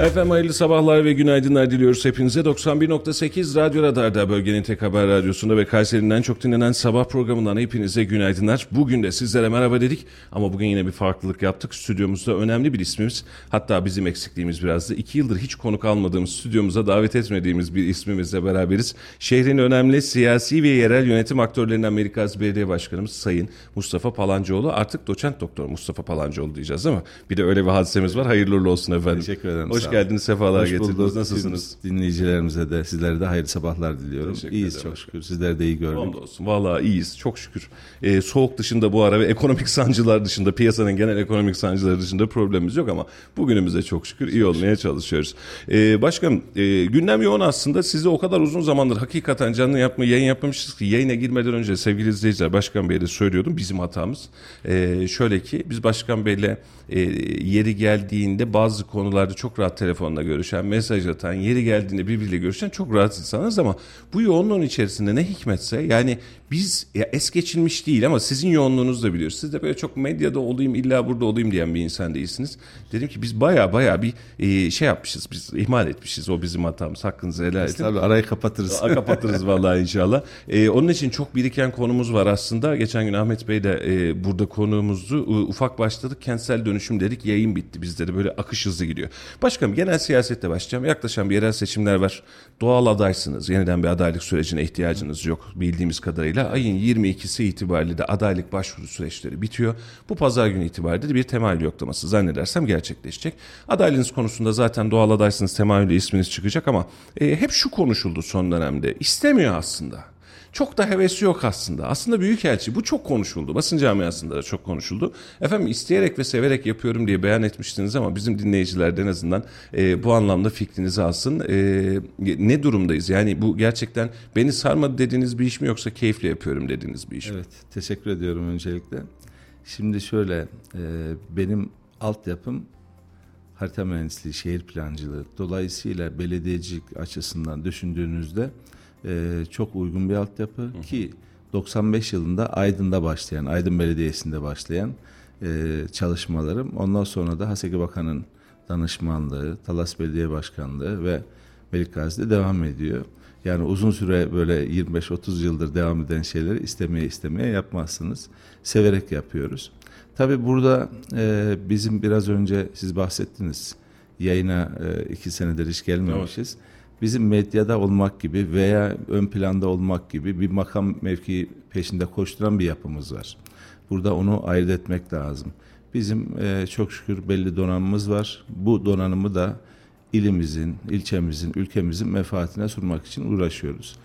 Efendim hayırlı sabahlar ve günaydınlar diliyoruz hepinize. 91.8 Radyo Radar'da bölgenin tek haber radyosunda ve Kayseri'nden çok dinlenen sabah programından hepinize günaydınlar. Bugün de sizlere merhaba dedik ama bugün yine bir farklılık yaptık. Stüdyomuzda önemli bir ismimiz hatta bizim eksikliğimiz biraz da iki yıldır hiç konuk almadığımız stüdyomuza davet etmediğimiz bir ismimizle beraberiz. Şehrin önemli siyasi ve yerel yönetim aktörlerinden Merikaz Belediye Başkanımız Sayın Mustafa Palancıoğlu. Artık doçent doktor Mustafa Palancıoğlu diyeceğiz ama bir de öyle bir hadisemiz var. Hayırlı olsun efendim. Teşekkür ederim. Hoş geldiniz, sefalar Hoş getirdiniz. bulduk. Nasılsınız? Tüm Dinleyicilerimize de sizlere de hayırlı sabahlar diliyorum. Teşekkür İyiyiz ederim. çok şükür. Sizleri de iyi gördük. Hamdolsun. Vallahi iyiyiz. Çok şükür. Ee, soğuk dışında bu ara ve ekonomik sancılar dışında, piyasanın genel ekonomik sancıları dışında problemimiz yok ama bugünümüze çok şükür iyi olmaya çalışıyoruz. Ee, başkanım, e, gündem yoğun aslında. Sizi o kadar uzun zamandır hakikaten canlı yapma, yayın yapmamışız ki yayına girmeden önce sevgili izleyiciler Başkan Bey'e de söylüyordum. Bizim hatamız. Ee, şöyle ki biz Başkan Bey'le e, yeri geldiğinde bazı konularda çok rahat telefonla görüşen, mesaj atan, yeri geldiğinde birbiriyle görüşen çok rahat insanız ama bu yoğunluğun içerisinde ne hikmetse yani biz ya es geçilmiş değil ama sizin yoğunluğunuzu da biliyoruz. Siz de böyle çok medyada olayım illa burada olayım diyen bir insan değilsiniz. Dedim ki biz baya baya bir e, şey yapmışız biz ihmal etmişiz o bizim hatamız hakkınızı helal edin. Tabii arayı kapatırız. Kapatırız vallahi inşallah. Ee, onun için çok biriken konumuz var aslında. Geçen gün Ahmet Bey de e, burada konuğumuzdu. Ufak başladık. Kentsel dönüşüm dedik. Yayın bitti. Bizde de böyle akış hızlı gidiyor. Başkanım genel siyasette başlayacağım. Yaklaşan bir yerel seçimler var. Doğal adaysınız. Yeniden bir adaylık sürecine ihtiyacınız yok bildiğimiz kadarıyla. Ayın 22'si itibariyle de adaylık başvuru süreçleri bitiyor. Bu pazar günü itibariyle de bir temayül yoklaması zannedersem gerçekleşecek. Adaylığınız konusunda zaten doğal adaysınız temayülü isminiz çıkacak ama e, hep şu konuşuldu son dönemde. İstemiyor aslında. Çok da hevesi yok aslında. Aslında büyükelçi bu çok konuşuldu. Basın camiasında da çok konuşuldu. Efendim isteyerek ve severek yapıyorum diye beyan etmiştiniz ama bizim dinleyiciler de en azından e, bu anlamda fikrinizi alsın. E, ne durumdayız? Yani bu gerçekten beni sarmadı dediğiniz bir iş mi yoksa keyifle yapıyorum dediğiniz bir iş mi? Evet teşekkür ediyorum öncelikle. Şimdi şöyle e, benim altyapım harita mühendisliği, şehir plancılığı. Dolayısıyla belediyecilik açısından düşündüğünüzde e, çok uygun bir altyapı ki 95 yılında Aydın'da başlayan, Aydın Belediyesi'nde başlayan e, çalışmalarım. Ondan sonra da Haseki Bakan'ın danışmanlığı, Talas Belediye Başkanlığı ve Melik Gazi'de devam ediyor. Yani uzun süre böyle 25-30 yıldır devam eden şeyleri istemeye istemeye yapmazsınız. Severek yapıyoruz. Tabii burada e, bizim biraz önce siz bahsettiniz. Yayına e, iki senedir hiç gelmemişiz. Bizim medyada olmak gibi veya ön planda olmak gibi bir makam mevki peşinde koşturan bir yapımız var. Burada onu ayırt etmek lazım. Bizim e, çok şükür belli donanımımız var. Bu donanımı da ilimizin, ilçemizin, ülkemizin menfaatine sunmak için uğraşıyoruz.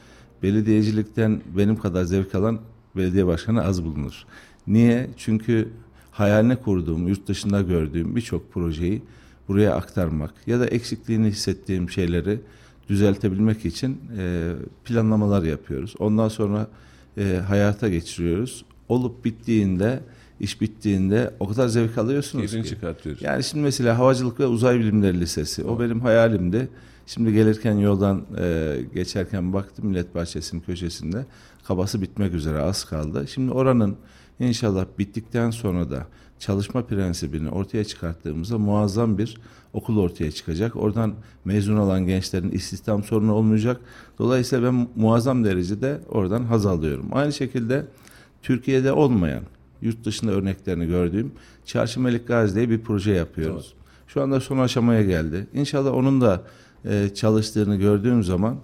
Belediyecilikten benim kadar zevk alan belediye başkanı az bulunur. Niye? Çünkü hayaline kurduğum, yurt dışında gördüğüm birçok projeyi buraya aktarmak ya da eksikliğini hissettiğim şeyleri düzeltebilmek için e, planlamalar yapıyoruz. Ondan sonra e, hayata geçiriyoruz. Olup bittiğinde, iş bittiğinde o kadar zevk alıyorsunuz Keyfini ki. çıkartıyoruz. Yani şimdi mesela Havacılık ve Uzay Bilimleri Lisesi. O benim hayalimdi. Şimdi gelirken yoldan e, geçerken baktım Millet Bahçesi'nin köşesinde. Kabası bitmek üzere az kaldı. Şimdi oranın inşallah bittikten sonra da çalışma prensibini ortaya çıkarttığımızda muazzam bir okul ortaya çıkacak. Oradan mezun olan gençlerin istihdam sorunu olmayacak. Dolayısıyla ben muazzam derecede oradan haz alıyorum. Aynı şekilde Türkiye'de olmayan, yurt dışında örneklerini gördüğüm Çarşı Melik Gazi diye bir proje yapıyoruz. Şu anda son aşamaya geldi. İnşallah onun da e, çalıştığını gördüğüm zaman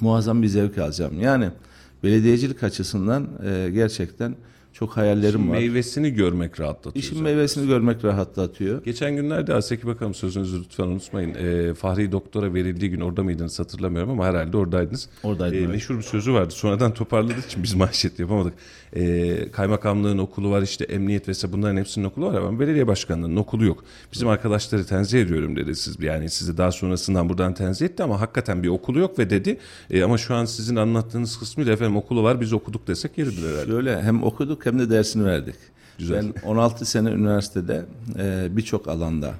muazzam bir zevk alacağım. Yani belediyecilik açısından e, gerçekten Çok hayallerim İşin var. meyvesini görmek rahatlatıyor. İşin zaten. meyvesini görmek rahatlatıyor. Geçen günlerde Aseki Bakanım sözünüzü lütfen unutmayın. Ee, Fahri Doktor'a verildiği gün orada mıydınız hatırlamıyorum ama herhalde oradaydınız. Oradaydım, Ee, evet. Meşhur bir sözü vardı. Sonradan toparladığı için biz manşet yapamadık. Ee, kaymakamlığın okulu var işte emniyet vesaire bunların hepsinin okulu var ama belediye başkanlığının okulu yok. Bizim arkadaşları tenzih ediyorum dedi siz. Yani sizi daha sonrasından buradan tenzih etti ama hakikaten bir okulu yok ve dedi. "E, ama şu an sizin anlattığınız kısmıyla efendim okulu var biz okuduk desek yeridir herhalde. Şöyle hem okuduk hem de dersini verdik. Güzel. Ben 16 sene üniversitede e, birçok alanda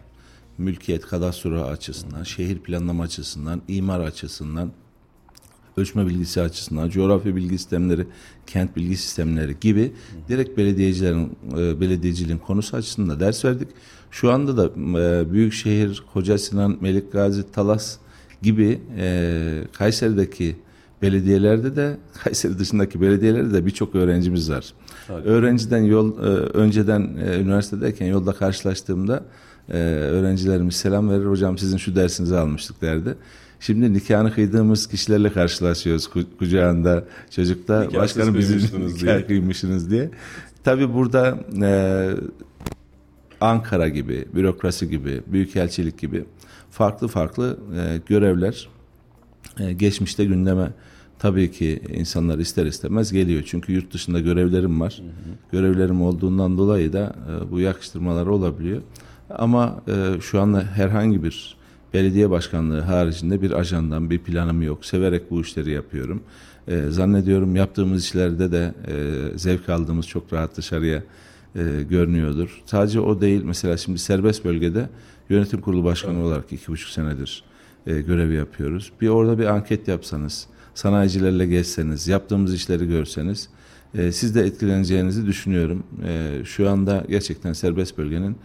mülkiyet, kadastro açısından, şehir planlama açısından, imar açısından, ölçme bilgisi açısından, coğrafya bilgi sistemleri, kent bilgi sistemleri gibi direkt belediyecilerin e, belediyeciliğin konusu açısından ders verdik. Şu anda da e, Büyükşehir, Koca Sinan, Melikgazi, Talas gibi e, Kayseri'deki belediyelerde de Kayseri dışındaki belediyelerde de birçok öğrencimiz var. Harika. Öğrenciden yol e, önceden e, üniversitedeyken yolda karşılaştığımda e, öğrencilerimiz selam verir hocam sizin şu dersinizi almıştık derdi. Şimdi nikahını kıydığımız kişilerle karşılaşıyoruz ku- kucağında çocukta Nikah başkanım bizim nikah diye. kıymışsınız diye. Tabii burada e, Ankara gibi, bürokrasi gibi, büyükelçilik gibi farklı farklı e, görevler e, geçmişte gündeme tabii ki insanlar ister istemez geliyor. Çünkü yurt dışında görevlerim var. Görevlerim olduğundan dolayı da e, bu yakıştırmalar olabiliyor. Ama e, şu anda herhangi bir belediye başkanlığı haricinde bir ajandan, bir planım yok. Severek bu işleri yapıyorum. E, zannediyorum yaptığımız işlerde de e, zevk aldığımız çok rahat dışarıya e, görünüyordur. Sadece o değil. Mesela şimdi serbest bölgede yönetim kurulu başkanı olarak iki buçuk senedir e, görev yapıyoruz. Bir orada bir anket yapsanız, sanayicilerle gezseniz, yaptığımız işleri görseniz e, siz de etkileneceğinizi düşünüyorum. E, şu anda gerçekten serbest bölgenin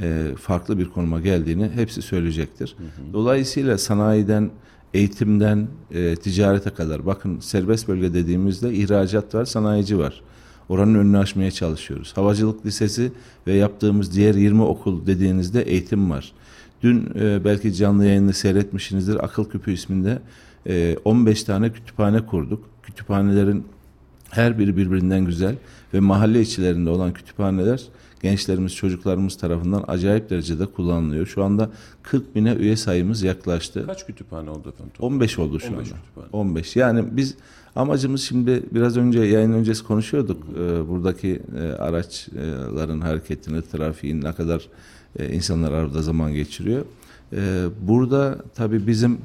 e, farklı bir konuma geldiğini hepsi söyleyecektir. Dolayısıyla sanayiden, eğitimden, e, ticarete kadar bakın serbest bölge dediğimizde ihracat var, sanayici var. Oranın önünü açmaya çalışıyoruz. Havacılık Lisesi ve yaptığımız diğer 20 okul dediğinizde eğitim var. Dün e, belki canlı yayını seyretmişsinizdir. Akıl Küpü isminde e, 15 tane kütüphane kurduk. Kütüphanelerin her biri birbirinden güzel ve mahalle içlerinde olan kütüphaneler gençlerimiz, çocuklarımız tarafından acayip derecede kullanılıyor. Şu anda 40 bine üye sayımız yaklaştı. Kaç kütüphane oldu efendim? 15 oldu şu 15 anda. kütüphane. 15. Yani biz amacımız şimdi biraz önce yayın öncesi konuşuyorduk. Ee, buradaki e, araçların hareketini, trafiğin ne kadar e, insanlar arada zaman geçiriyor. Ee, burada tabii bizim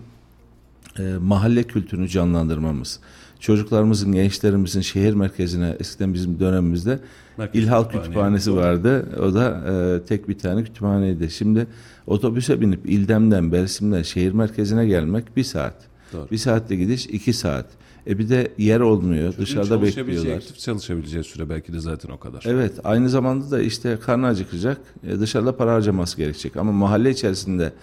e, mahalle kültürünü canlandırmamız, çocuklarımızın, gençlerimizin şehir merkezine eskiden bizim dönemimizde Merkez İlhal kütüphane. Kütüphanesi vardı. O da e, tek bir tane kütüphaneydi. Şimdi otobüse binip İldem'den, Bersim'den şehir merkezine gelmek bir saat. Doğru. Bir saatte gidiş iki saat. E bir de yer olmuyor. Dışarıda Çalışabileceği, bekliyorlar. aktif çalışabileceği süre belki de zaten o kadar. Evet aynı zamanda da işte karnı acıkacak. E, dışarıda para harcaması gerekecek. Ama mahalle içerisinde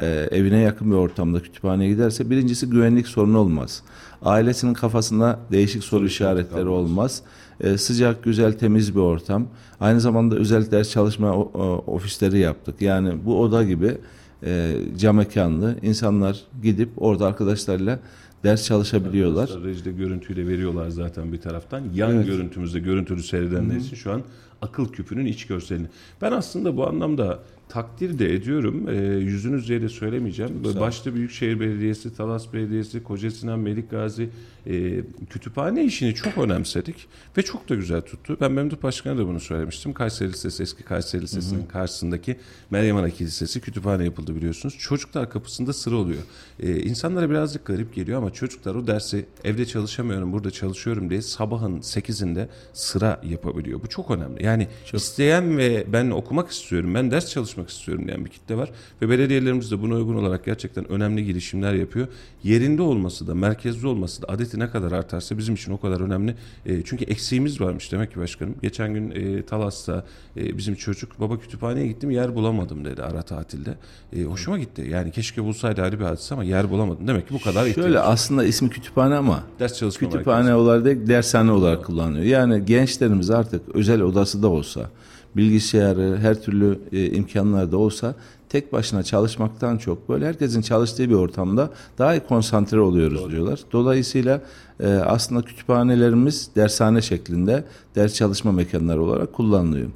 e, evine yakın bir ortamda kütüphaneye giderse birincisi güvenlik sorunu olmaz. Ailesinin kafasında değişik soru işaretleri olmaz. E, sıcak, güzel, temiz bir ortam. Aynı zamanda özel ders çalışma o- o- ofisleri yaptık. Yani bu oda gibi e, cam mekanlı insanlar gidip orada arkadaşlarla ders çalışabiliyorlar. Rejide görüntüyle veriyorlar zaten bir taraftan. Yan Evet. görüntümüzde görüntülü seyredenler için şu an akıl küpünün iç görselini. Ben aslında bu anlamda takdir de ediyorum. E, yüzünüzce de söylemeyeceğim. ol. Başta Büyükşehir Belediyesi, Talas Belediyesi, Kocasinan, Melikgazi e, kütüphane işini çok önemsedik ve çok da güzel tuttu. Ben Memduh Başkan'a da bunu söylemiştim. Kayseri Lisesi, eski Kayseri Lisesi'nin karşısındaki Meryem Ana Kilisesi kütüphane yapıldı biliyorsunuz. Çocuklar kapısında sıra oluyor. E, insanlara birazcık garip geliyor ama çocuklar o dersi evde çalışamıyorum, burada çalışıyorum diye sabahın 8'inde sıra yapabiliyor. Bu çok önemli. Yani isteyen ve ben okumak istiyorum, ben ders çalışmak istiyorum diyen bir kitle var. Ve belediyelerimiz de buna uygun olarak gerçekten önemli girişimler yapıyor. Yerinde olması da, merkezde olması da adeti ne kadar artarsa bizim için o kadar önemli. E, çünkü eksiğimiz varmış demek ki başkanım. Geçen gün e, Talas'ta e, bizim çocuk baba kütüphaneye gittim yer bulamadım dedi ara tatilde. E, hoşuma gitti. Yani keşke bulsaydı ayrı bir hadise ama yer bulamadım. Demek ki bu kadar ihtiyaç. Şöyle aslında ismi kütüphane ama Ders çalışma kütüphane olarak değil dershane olarak kullanıyor. Yani gençlerimiz artık özel odası da olsa, bilgisayarı, her türlü e, imkanlar da olsa tek başına çalışmaktan çok böyle herkesin çalıştığı bir ortamda daha iyi konsantre oluyoruz diyorlar. Dolayısıyla e, aslında kütüphanelerimiz dershane şeklinde ders çalışma mekanları olarak kullanılıyor.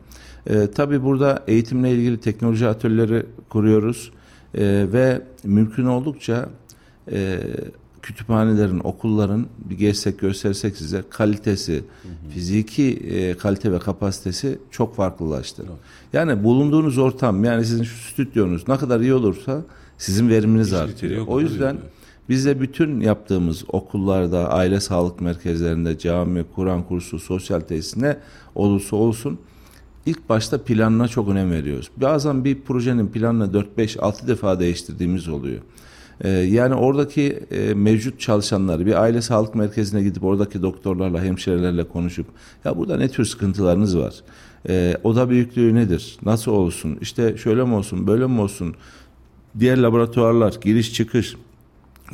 E, tabii burada eğitimle ilgili teknoloji atölyeleri kuruyoruz E, ve mümkün oldukça e, kütüphanelerin, okulların bir gezsek göstersek size kalitesi, fiziki e, kalite ve kapasitesi çok farklılaştı. Yani bulunduğunuz ortam yani sizin şu stüdyonuz ne kadar iyi olursa sizin veriminiz İş artıyor. o yüzden iyi. biz de bütün yaptığımız okullarda, aile sağlık merkezlerinde, cami, Kur'an kursu, sosyal tesis ne olursa olsun ilk başta planına çok önem veriyoruz. Bazen bir projenin planını 4 5 6 defa değiştirdiğimiz oluyor. Ee, yani oradaki e, mevcut çalışanları bir aile sağlık merkezine gidip oradaki doktorlarla, hemşirelerle konuşup ya burada ne tür sıkıntılarınız var? Ee, oda büyüklüğü nedir? Nasıl olsun? İşte şöyle mi olsun, böyle mi olsun? Diğer laboratuvarlar, giriş çıkış,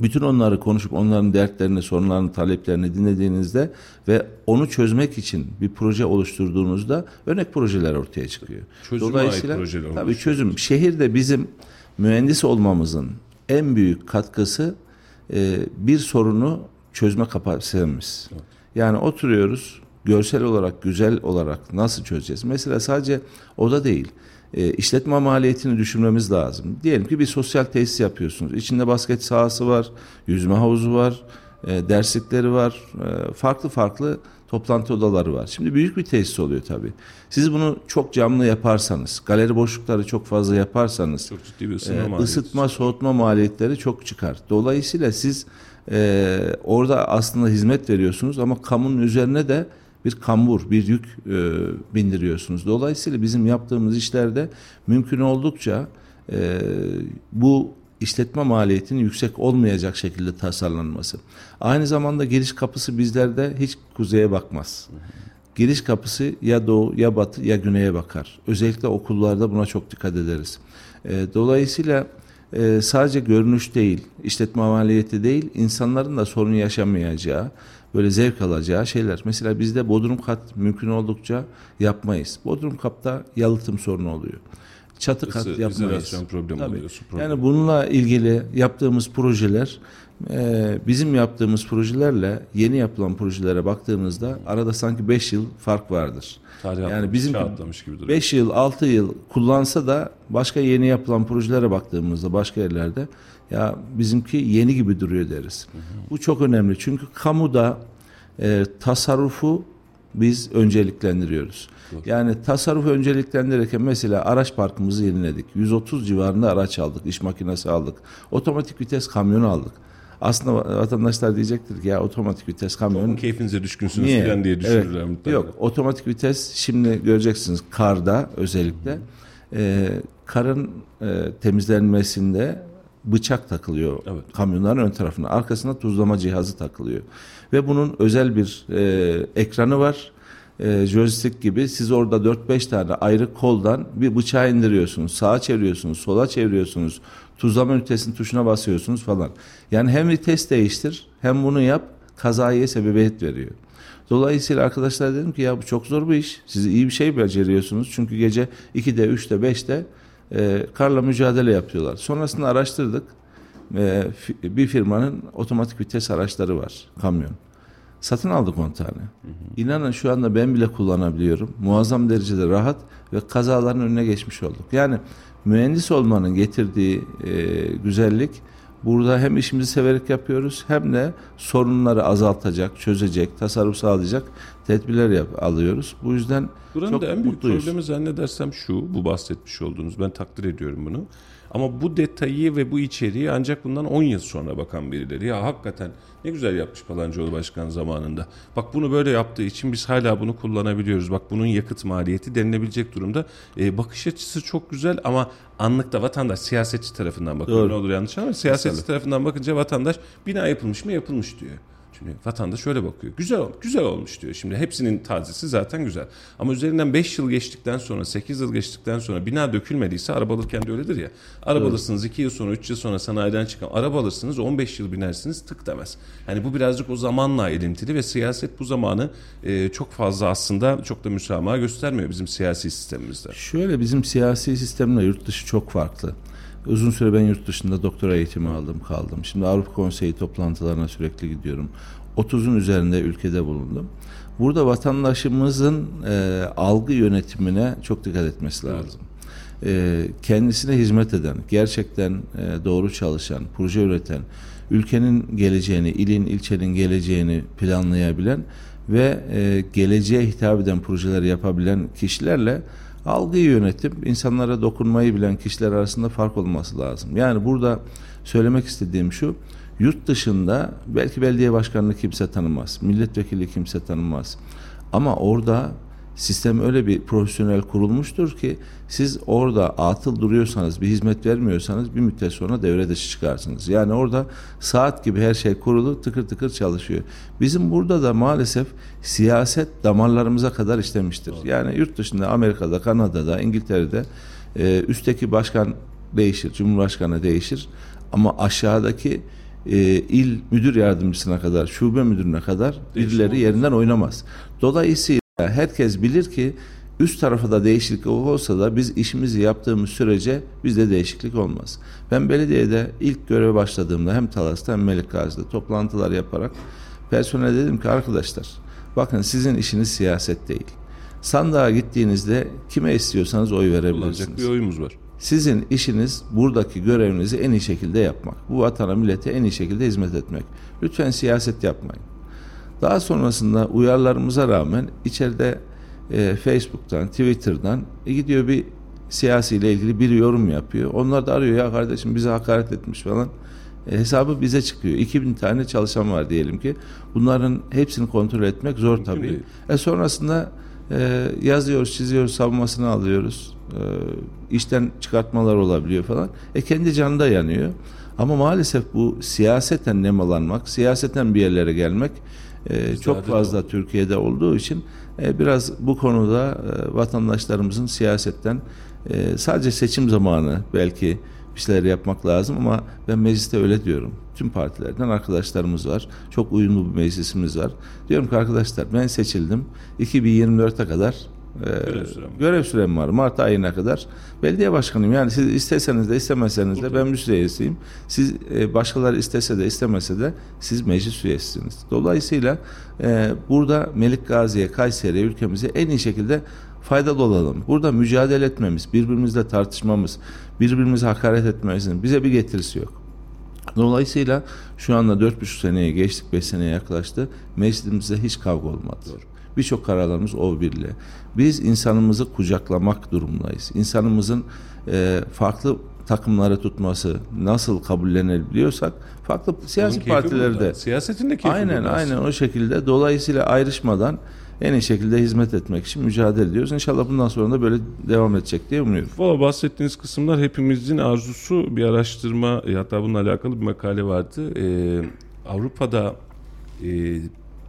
bütün onları konuşup onların dertlerini, sorunlarını, taleplerini dinlediğinizde ve onu çözmek için bir proje oluşturduğunuzda örnek projeler ortaya çıkıyor. Çözüme ait projeler tabii çözüm. Şehirde bizim mühendis olmamızın en büyük katkısı e, bir sorunu çözme kapasitemiz. Yani oturuyoruz görsel olarak, güzel olarak nasıl çözeceğiz? Mesela sadece o da değil. E, işletme maliyetini düşünmemiz lazım. Diyelim ki bir sosyal tesis yapıyorsunuz. İçinde basket sahası var, yüzme havuzu var, e, derslikleri var, e, farklı farklı toplantı odaları var. Şimdi büyük bir tesis oluyor tabii. Siz bunu çok camlı yaparsanız, galeri boşlukları çok fazla yaparsanız, Çok ciddi bir ısınma e, ısıtma, soğutma maliyetleri çok çıkar. Dolayısıyla siz e, orada aslında hizmet veriyorsunuz ama kamunun üzerine de bir kambur, bir yük e, bindiriyorsunuz. Dolayısıyla bizim yaptığımız işlerde mümkün oldukça e, bu işletme maliyetinin yüksek olmayacak şekilde tasarlanması. Aynı zamanda giriş kapısı bizlerde hiç kuzeye bakmaz. Giriş kapısı ya doğu ya batı ya güneye bakar. Özellikle okullarda buna çok dikkat ederiz. E, dolayısıyla e, sadece görünüş değil, işletme maliyeti değil, insanların da sorun yaşamayacağı, böyle zevk alacağı şeyler. Mesela bizde bodrum kat mümkün oldukça yapmayız. Bodrum katta yalıtım sorunu oluyor. Çatı kat Isı, yapmayız. problemi Tabii. oluyor, su problemi. Yani bununla ilgili yaptığımız projeler e, bizim yaptığımız projelerle yeni yapılan projelere baktığımızda arada sanki 5 yıl fark vardır. Tarih yani bizim çağ atlamış gibi duruyor. 5 yıl 6 yıl kullansa da başka yeni yapılan projelere baktığımızda başka yerlerde ya bizimki yeni gibi duruyor deriz. Bu çok önemli çünkü kamuda e, tasarrufu biz önceliklendiriyoruz. Yani tasarrufu önceliklendirirken mesela araç parkımızı yeniledik. 130 civarında araç aldık, iş makinesi aldık. Otomatik vites kamyonu aldık. Aslında vatandaşlar diyecektir ki ya otomatik vites kamyon Keyfinize düşkünsünüz Niye? falan diye düşünürler Evet. muhtemelen. Yok otomatik vites şimdi göreceksiniz karda özellikle e, karın e, temizlenmesinde bıçak takılıyor Evet. kamyonların ön tarafına. Arkasına tuzlama cihazı takılıyor. Ve bunun özel bir e, ekranı var. E, joystick gibi siz orada 4-5 tane ayrı koldan bir bıçağı indiriyorsunuz. Sağa çeviriyorsunuz, sola çeviriyorsunuz. Tuzlama ünitesinin tuşuna basıyorsunuz falan. Yani hem vites değiştir hem bunu yap kazaya sebebiyet veriyor. Dolayısıyla arkadaşlar dedim ki ya bu çok zor bir iş. Siz iyi bir şey beceriyorsunuz. Çünkü gece 2'de, 3'te, 5'te e, karla mücadele yapıyorlar. Sonrasında araştırdık. E, bir firmanın otomatik vites araçları var. Kamyon. Satın aldık 10 tane. İnanın şu anda ben bile kullanabiliyorum. Muazzam derecede rahat ve kazaların önüne geçmiş olduk. Yani mühendis olmanın getirdiği e, güzellik burada hem işimizi severek yapıyoruz hem de sorunları azaltacak, çözecek, tasarruf sağlayacak tedbirler yap, alıyoruz. Bu yüzden Buranın çok da en büyük mutluyuz. problemi zannedersem şu, bu bahsetmiş olduğunuz, ben takdir ediyorum bunu. Ama bu detayı ve bu içeriği ancak bundan 10 yıl sonra bakan birileri. Ya hakikaten ne güzel yapmış Palancıoğlu Başkan zamanında. Bak bunu böyle yaptığı için biz hala bunu kullanabiliyoruz. Bak bunun yakıt maliyeti denilebilecek durumda. Ee, bakış açısı çok güzel ama anlıkta vatandaş siyasetçi tarafından bakıyor. Ne olur yanlış ama siyasetçi tarafından bakınca vatandaş bina yapılmış mı yapılmış diyor. Şimdi vatandaş şöyle bakıyor. Güzel güzel olmuş diyor. Şimdi hepsinin tazesi zaten güzel. Ama üzerinden 5 yıl geçtikten sonra, 8 yıl geçtikten sonra bina dökülmediyse araba alırken de öyledir ya. Araba evet. alırsınız 2 yıl sonra, 3 yıl sonra sanayiden çıkan araba alırsınız 15 yıl binersiniz tık demez. Yani bu birazcık o zamanla ilintili ve siyaset bu zamanı e, çok fazla aslında çok da müsamaha göstermiyor bizim siyasi sistemimizde. Şöyle bizim siyasi sistemle yurt dışı çok farklı. Uzun süre ben yurt dışında doktora eğitimi aldım kaldım. Şimdi Avrupa Konseyi toplantılarına sürekli gidiyorum. 30'un üzerinde ülkede bulundum. Burada vatandaşımızın e, algı yönetimine çok dikkat etmesi lazım. E, kendisine hizmet eden, gerçekten e, doğru çalışan, proje üreten, ülkenin geleceğini, ilin, ilçenin geleceğini planlayabilen ve e, geleceğe hitap eden projeler yapabilen kişilerle algıyı yönetip insanlara dokunmayı bilen kişiler arasında fark olması lazım. Yani burada söylemek istediğim şu, yurt dışında belki belediye başkanını kimse tanımaz, milletvekili kimse tanımaz. Ama orada sistem öyle bir profesyonel kurulmuştur ki siz orada atıl duruyorsanız bir hizmet vermiyorsanız bir müddet sonra devre dışı çıkarsınız. Yani orada saat gibi her şey kurulu tıkır tıkır çalışıyor. Bizim burada da maalesef siyaset damarlarımıza kadar işlemiştir. Doğru. Yani yurt dışında Amerika'da, Kanada'da, İngiltere'de e, üstteki başkan değişir, cumhurbaşkanı değişir ama aşağıdaki e, il müdür yardımcısına kadar, şube müdürüne kadar birileri yerinden oynamaz. Dolayısıyla herkes bilir ki üst tarafa da değişiklik olsa da biz işimizi yaptığımız sürece bizde değişiklik olmaz. Ben belediyede ilk göreve başladığımda hem Talas'ta hem Melik Gazi'de toplantılar yaparak personel dedim ki arkadaşlar bakın sizin işiniz siyaset değil. Sandığa gittiğinizde kime istiyorsanız oy verebilirsiniz. bir oyumuz var. Sizin işiniz buradaki görevinizi en iyi şekilde yapmak. Bu vatana millete en iyi şekilde hizmet etmek. Lütfen siyaset yapmayın. Daha sonrasında uyarlarımıza rağmen içeride e, Facebook'tan, Twitter'dan e, gidiyor bir siyasiyle ilgili bir yorum yapıyor. Onlar da arıyor ya kardeşim bize hakaret etmiş falan. E, hesabı bize çıkıyor. 2000 tane çalışan var diyelim ki. Bunların hepsini kontrol etmek zor Mümkün tabii. Değil. E sonrasında e, yazıyoruz, çiziyoruz, savunmasını alıyoruz. E, işten çıkartmalar olabiliyor falan. E kendi canı da yanıyor. Ama maalesef bu siyaseten nemalanmak, siyaseten bir yerlere gelmek e, çok fazla o. Türkiye'de olduğu için e, biraz bu konuda e, vatandaşlarımızın siyasetten e, sadece seçim zamanı belki bir şeyler yapmak lazım ama ben mecliste öyle diyorum. Tüm partilerden arkadaşlarımız var. Çok uyumlu bir meclisimiz var. Diyorum ki arkadaşlar ben seçildim. 2024'e kadar ee, görev, sürem. görev sürem var. Mart ayına kadar belediye başkanıyım. Yani siz isteseniz de istemeseniz de ben müsle üyesiyim. Siz e, başkaları istese de istemese de siz meclis üyesisiniz. Dolayısıyla e, burada Melik Gazi'ye, Kayseri'ye, ülkemize en iyi şekilde faydalı olalım. Burada mücadele etmemiz, birbirimizle tartışmamız, birbirimize hakaret etmemizin bize bir getirisi yok. Dolayısıyla şu anda dört buçuk seneye geçtik, beş seneye yaklaştı. Meclisimizde hiç kavga olmadı. Doğru. Birçok kararlarımız o birle. Biz insanımızı kucaklamak durumundayız. İnsanımızın e, farklı takımları tutması nasıl kabullenebiliyorsak farklı siyasi partilerde siyasetin de aynen aynen o şekilde dolayısıyla ayrışmadan en iyi şekilde hizmet etmek için mücadele ediyoruz. İnşallah bundan sonra da böyle devam edecek diye umuyorum. Valla bahsettiğiniz kısımlar hepimizin arzusu bir araştırma hatta bununla alakalı bir makale vardı. Ee, Avrupa'da e,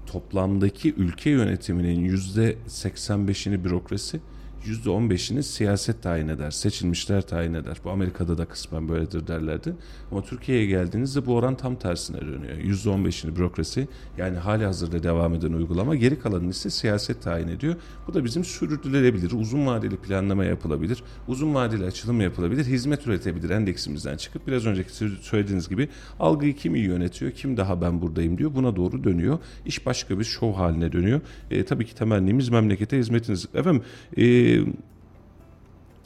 toplamdaki ülke yönetiminin yüzde 85'ini bürokrasi, %15'ini siyaset tayin eder, seçilmişler tayin eder. Bu Amerika'da da kısmen böyledir derlerdi. Ama Türkiye'ye geldiğinizde bu oran tam tersine dönüyor. Yüzde 15'ini bürokrasi yani hali hazırda devam eden uygulama geri kalanını ise siyaset tayin ediyor. Bu da bizim sürdürülebilir, uzun vadeli planlama yapılabilir, uzun vadeli açılım yapılabilir, hizmet üretebilir endeksimizden çıkıp biraz önceki söylediğiniz gibi algıyı kim iyi yönetiyor, kim daha ben buradayım diyor. Buna doğru dönüyor. İş başka bir şov haline dönüyor. E, tabii ki temennimiz memlekete hizmetiniz. Efendim e,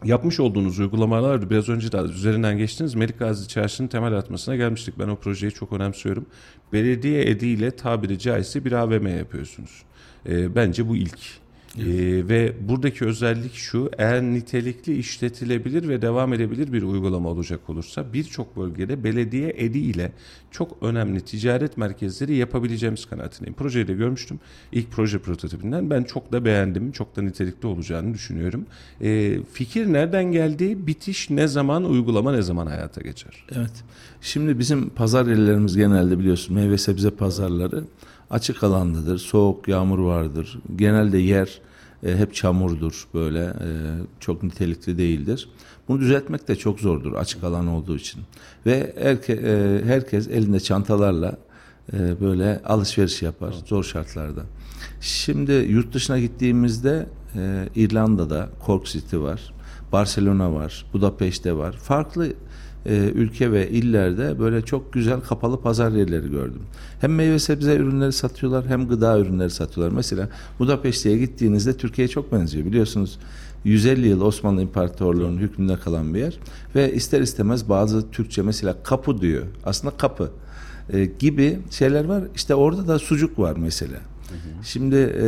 yapmış olduğunuz uygulamalar biraz önce de üzerinden geçtiniz. Melik Gazi Çarşı'nın temel atmasına gelmiştik. Ben o projeyi çok önemsiyorum. Belediye ediyle tabiri caizse bir AVM yapıyorsunuz. E, bence bu ilk. Evet. Ee, ve buradaki özellik şu eğer nitelikli işletilebilir ve devam edebilir bir uygulama olacak olursa birçok bölgede belediye edi ile çok önemli ticaret merkezleri yapabileceğimiz kanaatindeyim. Projeyi de görmüştüm. İlk proje prototipinden ben çok da beğendim. Çok da nitelikli olacağını düşünüyorum. Ee, fikir nereden geldi? Bitiş ne zaman? Uygulama ne zaman hayata geçer? Evet. Şimdi bizim pazar yerlerimiz genelde biliyorsun meyve sebze pazarları açık alandadır. Soğuk, yağmur vardır. Genelde yer e, hep çamurdur böyle. E, çok nitelikli değildir. Bunu düzeltmek de çok zordur açık alan olduğu için. Ve herke, e, herkes elinde çantalarla e, böyle alışveriş yapar zor şartlarda. Şimdi yurt dışına gittiğimizde e, İrlanda'da Cork City var. Barcelona var, Budapeşte var. Farklı e, ülke ve illerde böyle çok güzel kapalı pazar yerleri gördüm. Hem meyve sebze ürünleri satıyorlar hem gıda ürünleri satıyorlar. Mesela Budapeşte'ye gittiğinizde Türkiye'ye çok benziyor biliyorsunuz. 150 yıl Osmanlı İmparatorluğu'nun hükmünde kalan bir yer ve ister istemez bazı Türkçe mesela kapı diyor. Aslında kapı e, gibi şeyler var. İşte orada da sucuk var mesela. Şimdi e,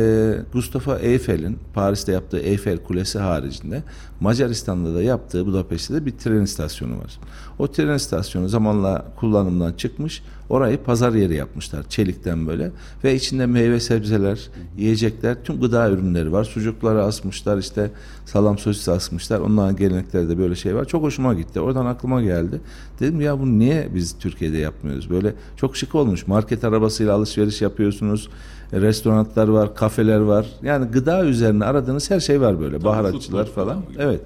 Mustafa Eyfel'in Paris'te yaptığı Eyfel Kulesi haricinde Macaristan'da da yaptığı Budapeşte de bir tren istasyonu var. O tren istasyonu zamanla kullanımdan çıkmış. Orayı pazar yeri yapmışlar çelikten böyle ve içinde meyve sebzeler, yiyecekler, tüm gıda ürünleri var. Sucukları asmışlar işte salam sosis asmışlar. Onların geleneklerde böyle şey var. Çok hoşuma gitti. Oradan aklıma geldi. Dedim ya bunu niye biz Türkiye'de yapmıyoruz? Böyle çok şık olmuş. Market arabasıyla alışveriş yapıyorsunuz. Restoranlar var, kafeler var. Yani gıda üzerine aradığınız her şey var böyle. Baharatçılar futbol falan. gibi. Evet.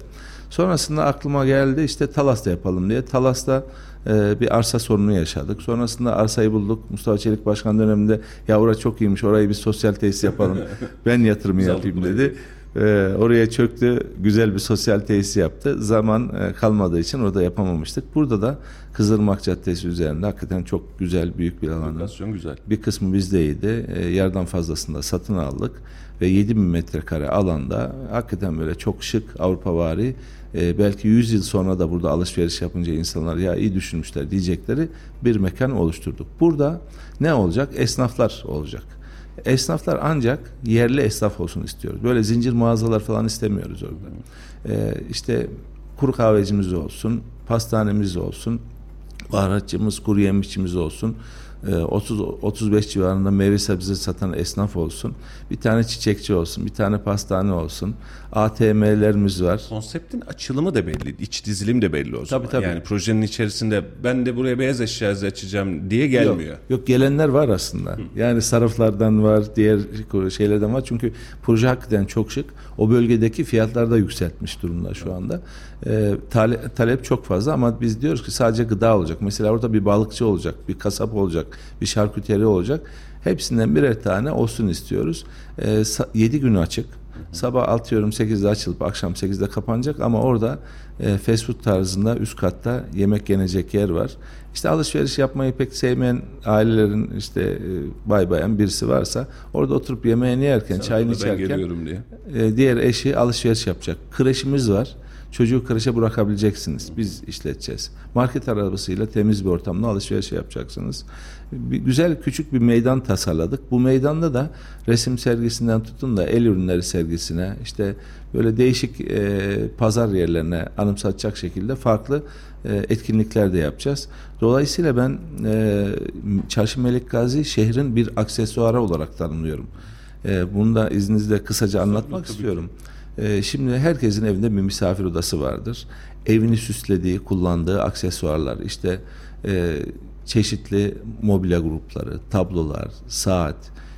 Sonrasında aklıma geldi işte Talas'ta yapalım diye. Talas'ta e, bir arsa sorunu yaşadık. Sonrasında arsayı bulduk. Mustafa Çelik Başkan döneminde ya orası çok iyiymiş orayı bir sosyal tesis yapalım. ben yatırımı yapayım dedi. E, oraya çöktü. Güzel bir sosyal tesis yaptı. Zaman e, kalmadığı için orada yapamamıştık. Burada da Kızılırmak Caddesi üzerinde hakikaten çok güzel büyük bir alan. Lokasyon güzel. Bir kısmı bizdeydi. E, yarıdan fazlasını da satın aldık. Ve 7000 metrekare alanda hakikaten böyle çok şık Avrupavari e, belki 100 yıl sonra da burada alışveriş yapınca insanlar ya iyi düşünmüşler diyecekleri bir mekan oluşturduk. Burada ne olacak? Esnaflar olacak. Esnaflar ancak yerli esnaf olsun istiyoruz. Böyle zincir mağazalar falan istemiyoruz orada. E, işte kuru kahvecimiz olsun, pastanemiz olsun, baharatçımız, kuru yemişçimiz olsun. E, 30 35 civarında meyve sebze satan esnaf olsun. Bir tane çiçekçi olsun, bir tane pastane olsun. ATM'lerimiz var. Konseptin açılımı da belli, iç dizilim de belli o zaman. tabii. Yani projenin içerisinde ben de buraya beyaz eşya açacağım diye gelmiyor. Yok, yok gelenler var aslında. Yani sarıflardan var, diğer şeylerden var. Çünkü proje hakikaten çok şık. O bölgedeki fiyatlar da yükseltmiş durumda şu anda. Ee, tale- talep çok fazla ama biz diyoruz ki sadece gıda olacak. Mesela orada bir balıkçı olacak, bir kasap olacak, bir şarküteri olacak. Hepsinden birer tane olsun istiyoruz. Ee, 7 günü açık. Sabah atıyorum 8'de açılıp akşam 8'de kapanacak ama orada e, fast food tarzında üst katta yemek yenecek yer var. İşte alışveriş yapmayı pek sevmeyen ailelerin işte e, bay bayan birisi varsa orada oturup yemeğini yerken, çayını içerken diye. e, diğer eşi alışveriş yapacak. Kreşimiz var. Çocuğu kreşe bırakabileceksiniz. Biz işleteceğiz. Market arabasıyla temiz bir ortamda alışveriş yapacaksınız. Bir, güzel küçük bir meydan tasarladık. Bu meydanda da resim sergisinden tutun da el ürünleri sergisine işte böyle değişik e, pazar yerlerine anımsatacak şekilde farklı e, etkinlikler de yapacağız. Dolayısıyla ben e, Çarşı Melik Gazi şehrin bir aksesuarı olarak tanımlıyorum. E, bunu da izninizle kısaca anlatmak istiyorum. Ee, Şimdi herkesin evinde bir misafir odası vardır. Evini süslediği, kullandığı aksesuarlar, işte e, çeşitli mobilya grupları, tablolar, saat,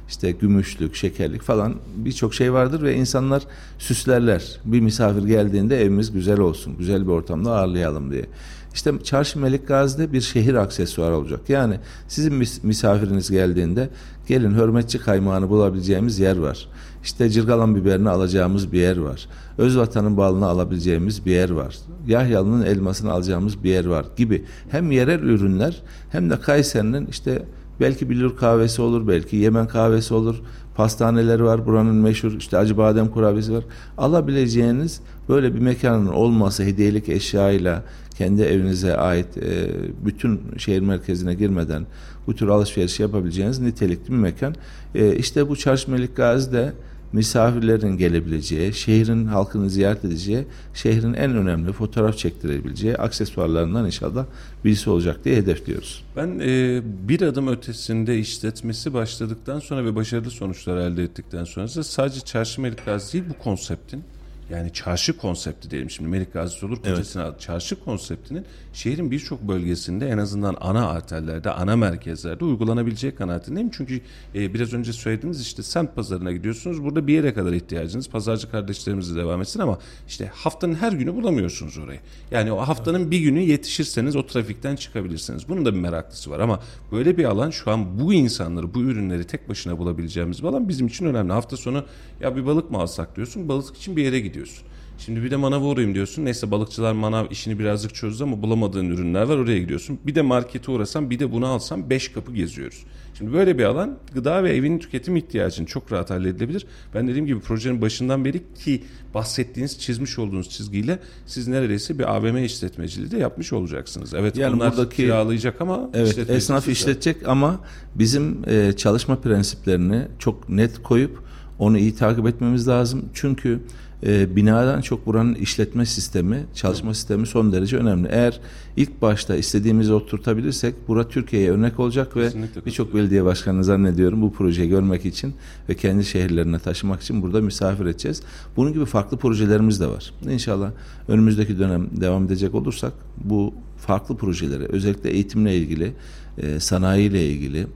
işte gümüşlük, şekerlik falan birçok şey vardır ve insanlar süslerler. Bir misafir geldiğinde evimiz güzel olsun, güzel bir ortamda ağırlayalım diye. İşte Çarşı Melik Gazi'de bir şehir aksesuarı olacak. Yani sizin mis- misafiriniz geldiğinde gelin hürmetçi kaymağını bulabileceğimiz yer var. İşte cırgalan biberini alacağımız bir yer var. Özvatan'ın balını alabileceğimiz bir yer var. Yahyalı'nın elmasını alacağımız bir yer var gibi. Hem yerel ürünler hem de Kayseri'nin işte belki Billur kahvesi olur, belki Yemen kahvesi olur. Pastaneleri var, buranın meşhur işte acı badem kurabiyesi var. Alabileceğiniz böyle bir mekanın olması hediyelik eşyayla kendi evinize ait e, bütün şehir merkezine girmeden bu tür alışveriş yapabileceğiniz nitelikli bir mekan. E, işte bu Çarşı Melik Gazi'de misafirlerin gelebileceği, şehrin halkını ziyaret edeceği, şehrin en önemli fotoğraf çektirebileceği aksesuarlarından inşallah birisi olacak diye hedefliyoruz. Ben e, bir adım ötesinde işletmesi başladıktan sonra ve başarılı sonuçlar elde ettikten sonra sadece Çarşı Melik Gazi değil bu konseptin yani çarşı konsepti diyelim şimdi Melik Gazi olur kocasına evet. çarşı konseptinin şehrin birçok bölgesinde en azından ana arterlerde, ana merkezlerde uygulanabileceği kanaatindeyim. Çünkü e, biraz önce söylediğiniz işte semt pazarına gidiyorsunuz. Burada bir yere kadar ihtiyacınız. Pazarcı kardeşlerimiz de devam etsin ama işte haftanın her günü bulamıyorsunuz orayı. Yani o haftanın bir günü yetişirseniz o trafikten çıkabilirsiniz. Bunun da bir meraklısı var ama böyle bir alan şu an bu insanları, bu ürünleri tek başına bulabileceğimiz bir alan bizim için önemli. Hafta sonu ya bir balık mı alsak diyorsun. Balık için bir yere gidiyorsun. Şimdi bir de manava uğrayayım diyorsun. Neyse balıkçılar manav işini birazcık çözdü ama bulamadığın ürünler var oraya gidiyorsun. Bir de markete uğrasam bir de bunu alsam beş kapı geziyoruz. Şimdi böyle bir alan gıda ve evin tüketim ihtiyacını çok rahat halledilebilir. Ben dediğim gibi projenin başından beri ki bahsettiğiniz çizmiş olduğunuz çizgiyle siz neredeyse bir AVM işletmeciliği de yapmış olacaksınız. Evet yani onlar buradaki, kiralayacak ama evet esnaf işletecek ama bizim e, çalışma prensiplerini çok net koyup onu iyi takip etmemiz lazım. Çünkü e, binadan çok buranın işletme sistemi, çalışma sistemi son derece önemli. Eğer ilk başta istediğimizi oturtabilirsek bura Türkiye'ye örnek olacak ve birçok belediye başkanı zannediyorum bu projeyi görmek için ve kendi şehirlerine taşımak için burada misafir edeceğiz. Bunun gibi farklı projelerimiz de var. İnşallah önümüzdeki dönem devam edecek olursak bu farklı projeleri özellikle eğitimle ilgili, e, sanayiyle ilgili,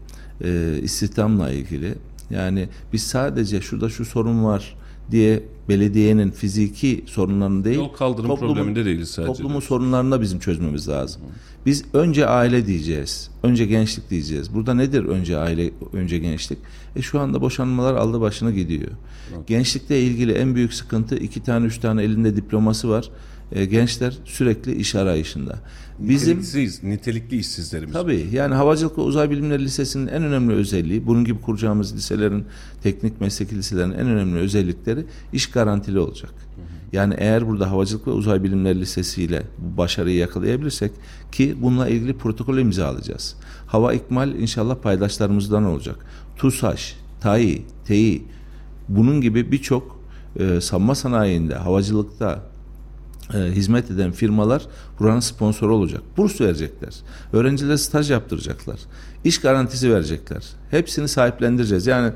e, istihdamla ilgili yani biz sadece şurada şu sorun var diye belediyenin fiziki sorunlarını değil, yol kaldırım toplumun, probleminde değil sadece. Toplumun sorunlarını da bizim çözmemiz lazım. Hı. Biz önce aile diyeceğiz, önce gençlik diyeceğiz. Burada nedir önce aile, önce gençlik? E şu anda boşanmalar aldı başına gidiyor. Hı. Gençlikle ilgili en büyük sıkıntı iki tane üç tane elinde diploması var e, gençler sürekli iş arayışında. Bizim nitelikli, nitelikli işsizlerimiz. Tabii yani Havacılık ve Uzay Bilimleri Lisesi'nin en önemli özelliği bunun gibi kuracağımız liselerin teknik meslek liselerinin en önemli özellikleri iş garantili olacak. Yani eğer burada Havacılık ve Uzay Bilimleri Lisesi ile bu başarıyı yakalayabilirsek ki bununla ilgili protokol imzalayacağız. Hava ikmal inşallah paydaşlarımızdan olacak. TUSAŞ, TAİ, TEİ bunun gibi birçok e, sanma sanayinde, havacılıkta, e, hizmet eden firmalar buranın sponsoru olacak. Burs verecekler. Öğrencilere staj yaptıracaklar. İş garantisi verecekler. Hepsini sahiplendireceğiz. Yani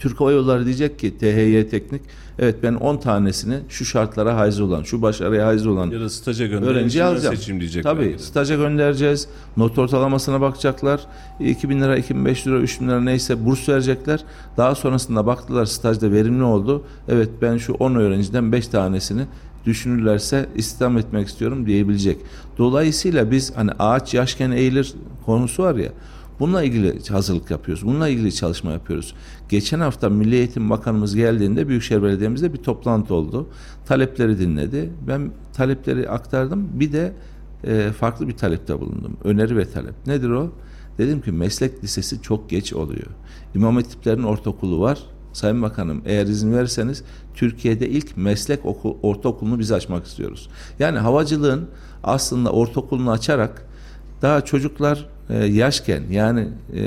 Türk Hava Yolları diyecek ki THY Teknik evet ben 10 tanesini şu şartlara haiz olan, şu başarıya haiz olan ya da staja öğrenci alacağım. Seçim diyecek. Tabii belki. staja göndereceğiz. Not ortalamasına bakacaklar. 2000 lira, 2500 lira, 3000 lira neyse burs verecekler. Daha sonrasında baktılar stajda verimli oldu. Evet ben şu 10 öğrenciden 5 tanesini düşünürlerse istihdam etmek istiyorum diyebilecek. Dolayısıyla biz hani ağaç yaşken eğilir konusu var ya bununla ilgili hazırlık yapıyoruz. Bununla ilgili çalışma yapıyoruz. Geçen hafta Milli Eğitim Bakanımız geldiğinde Büyükşehir Belediye'mizde bir toplantı oldu. Talepleri dinledi. Ben talepleri aktardım. Bir de e, farklı bir talepte bulundum. Öneri ve talep. Nedir o? Dedim ki meslek lisesi çok geç oluyor. İmam Hatiplerin ortaokulu var. Sayın Bakanım eğer izin verirseniz Türkiye'de ilk meslek oku, ortaokulunu biz açmak istiyoruz. Yani havacılığın aslında ortaokulunu açarak daha çocuklar e, yaşken yani e,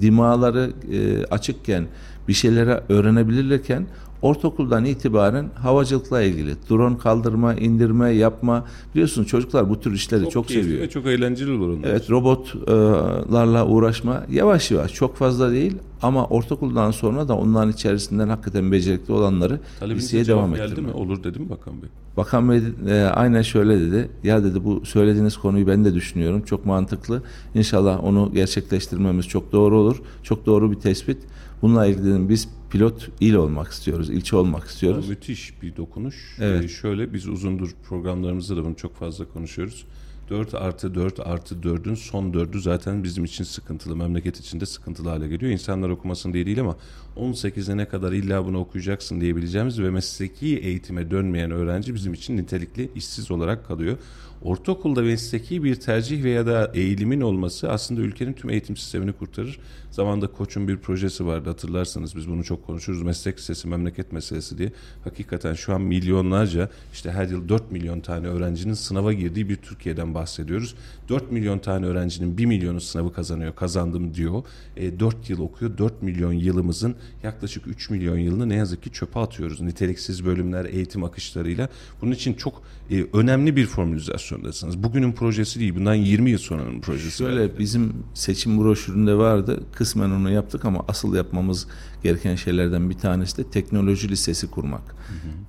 dimaları e, açıkken bir şeylere öğrenebilirlerken ortaokuldan itibaren havacılıkla ilgili drone kaldırma, indirme, yapma biliyorsunuz çocuklar bu tür işleri çok, çok seviyor. Ve çok eğlenceli olur onlar. Evet robotlarla uğraşma yavaş yavaş çok fazla değil ama ortaokuldan sonra da onların içerisinden hakikaten becerikli olanları liseye devam ettirme. geldi mi? Olur dedi mi Bakan Bey? Bakan Bey e, aynen şöyle dedi. Ya dedi bu söylediğiniz konuyu ben de düşünüyorum. Çok mantıklı. İnşallah onu gerçekleştirmemiz çok doğru olur. Çok doğru bir tespit. Bununla ilgili biz pilot il olmak istiyoruz, ilçe olmak istiyoruz. Ya, müthiş bir dokunuş. Evet. Ee, şöyle biz uzundur programlarımızda da bunu çok fazla konuşuyoruz. 4 artı 4 artı 4'ün son 4'ü zaten bizim için sıkıntılı. Memleket için de sıkıntılı hale geliyor. İnsanlar okumasın diye değil ama 18'e ne kadar illa bunu okuyacaksın diyebileceğimiz ve mesleki eğitime dönmeyen öğrenci bizim için nitelikli işsiz olarak kalıyor. Ortaokulda mesleki bir tercih veya da eğilimin olması aslında ülkenin tüm eğitim sistemini kurtarır. Zamanında Koç'un bir projesi vardı hatırlarsanız biz bunu çok konuşuruz. Meslek lisesi, memleket meselesi diye. Hakikaten şu an milyonlarca işte her yıl 4 milyon tane öğrencinin sınava girdiği bir Türkiye'den bahsediyoruz. 4 milyon tane öğrencinin 1 milyonu sınavı kazanıyor, kazandım diyor. E, 4 yıl okuyor. 4 milyon yılımızın yaklaşık 3 milyon yılını ne yazık ki çöpe atıyoruz. Niteliksiz bölümler, eğitim akışlarıyla. Bunun için çok e, önemli bir formülizasyondasınız. Bugünün projesi değil, bundan 20 yıl sonranın projesi. Şöyle bizim seçim broşüründe vardı. Kısmen onu yaptık ama asıl yapmamız gereken şeylerden bir tanesi de teknoloji lisesi kurmak.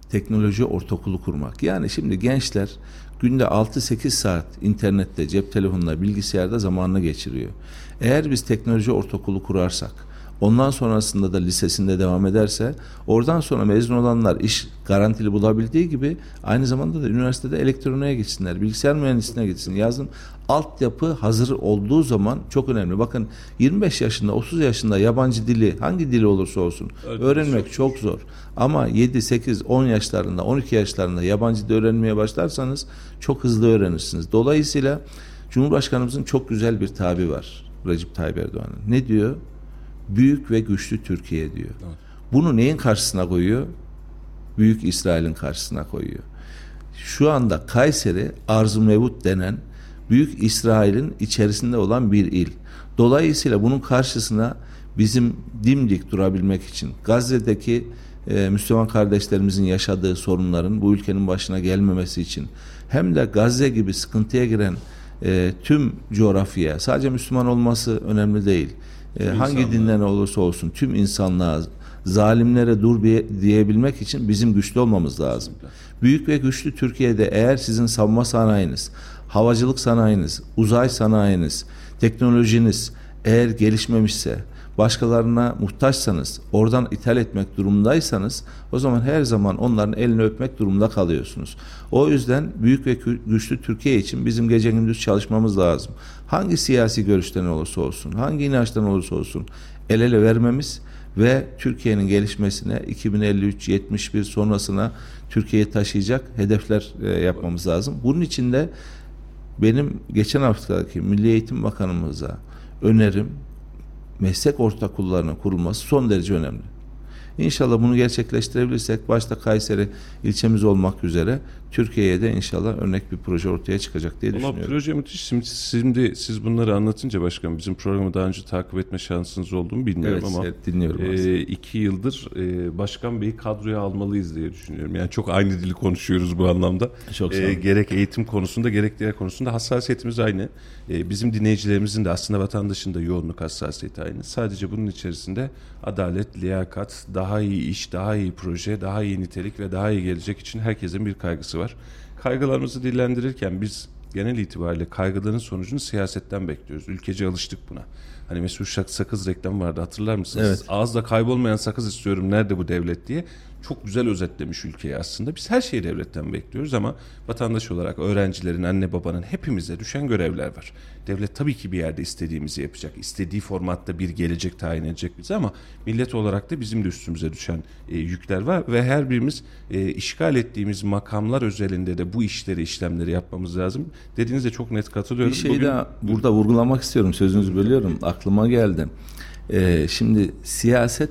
Teknoloji ortaokulu kurmak. Yani şimdi gençler günde 6-8 saat internette, cep telefonunda, bilgisayarda zamanını geçiriyor. Eğer biz teknoloji ortaokulu kurarsak, ondan sonrasında da lisesinde devam ederse, oradan sonra mezun olanlar iş garantili bulabildiği gibi aynı zamanda da üniversitede elektroniğe gitsinler, bilgisayar mühendisliğine gitsin. Yazın altyapı hazır olduğu zaman çok önemli. Bakın 25 yaşında, 30 yaşında yabancı dili, hangi dili olursa olsun öğrenmek çok zor. Ama 7, 8, 10 yaşlarında, 12 yaşlarında yabancı dil öğrenmeye başlarsanız çok hızlı öğrenirsiniz. Dolayısıyla Cumhurbaşkanımızın çok güzel bir tabi var Recep Tayyip Erdoğan'ın. Ne diyor? Büyük ve güçlü Türkiye diyor. Bunu neyin karşısına koyuyor? Büyük İsrail'in karşısına koyuyor. Şu anda Kayseri Arz-ı Mevut denen Büyük İsrail'in içerisinde olan bir il. Dolayısıyla bunun karşısına bizim dimdik durabilmek için Gazze'deki e, Müslüman kardeşlerimizin yaşadığı sorunların bu ülkenin başına gelmemesi için hem de Gazze gibi sıkıntıya giren e, tüm coğrafyaya sadece Müslüman olması önemli değil. E, hangi insanlığa. dinden olursa olsun tüm insanlığa zalimlere dur diyebilmek için bizim güçlü olmamız lazım. Büyük ve güçlü Türkiye'de eğer sizin savunma sanayiniz, havacılık sanayiniz, uzay sanayiniz, teknolojiniz eğer gelişmemişse, başkalarına muhtaçsanız, oradan ithal etmek durumundaysanız o zaman her zaman onların elini öpmek durumunda kalıyorsunuz. O yüzden büyük ve gü- güçlü Türkiye için bizim gece gündüz çalışmamız lazım. Hangi siyasi görüşten olursa olsun, hangi inançtan olursa olsun el ele vermemiz ve Türkiye'nin gelişmesine 2053-71 sonrasına Türkiye'yi taşıyacak hedefler e, yapmamız lazım. Bunun için de benim geçen haftaki Milli Eğitim Bakanımıza önerim meslek ortaokullarının kurulması son derece önemli. İnşallah bunu gerçekleştirebilirsek başta Kayseri ilçemiz olmak üzere Türkiye'ye de inşallah örnek bir proje ortaya çıkacak diye Valla düşünüyorum. proje müthiş. Şimdi, şimdi siz bunları anlatınca başkanım bizim programı daha önce takip etme şansınız oldu mu bilmiyorum Evet, ama evet, dinliyorum e, aslında. iki yıldır e, Başkan Bey'i kadroya almalıyız diye düşünüyorum. Yani çok aynı dili konuşuyoruz bu anlamda. Çok E, gerek eğitim konusunda gerek diğer konusunda hassasiyetimiz aynı. E, bizim dinleyicilerimizin de aslında vatandaşın da yoğunluk hassasiyeti aynı. Sadece bunun içerisinde adalet, liyakat, daha iyi iş, daha iyi proje, daha iyi nitelik ve daha iyi gelecek için herkesin bir kaygısı var. Kaygılarımızı dillendirirken biz genel itibariyle kaygıların sonucunu siyasetten bekliyoruz. Ülkece alıştık buna. Hani Mesut Şak sakız reklamı vardı hatırlar mısınız? Evet. Ağızda kaybolmayan sakız istiyorum nerede bu devlet diye. Çok güzel özetlemiş ülkeyi aslında. Biz her şeyi devletten bekliyoruz ama vatandaş olarak öğrencilerin, anne babanın hepimize düşen görevler var. Devlet tabii ki bir yerde istediğimizi yapacak. İstediği formatta bir gelecek tayin edecek bize ama millet olarak da bizim de üstümüze düşen e, yükler var ve her birimiz e, işgal ettiğimiz makamlar özelinde de bu işleri, işlemleri yapmamız lazım. Dediğinizde çok net katılıyorum. Bir şey Bugün- daha burada vurgulamak istiyorum. Sözünüzü bölüyorum. Aklıma geldi. Ee, şimdi siyaset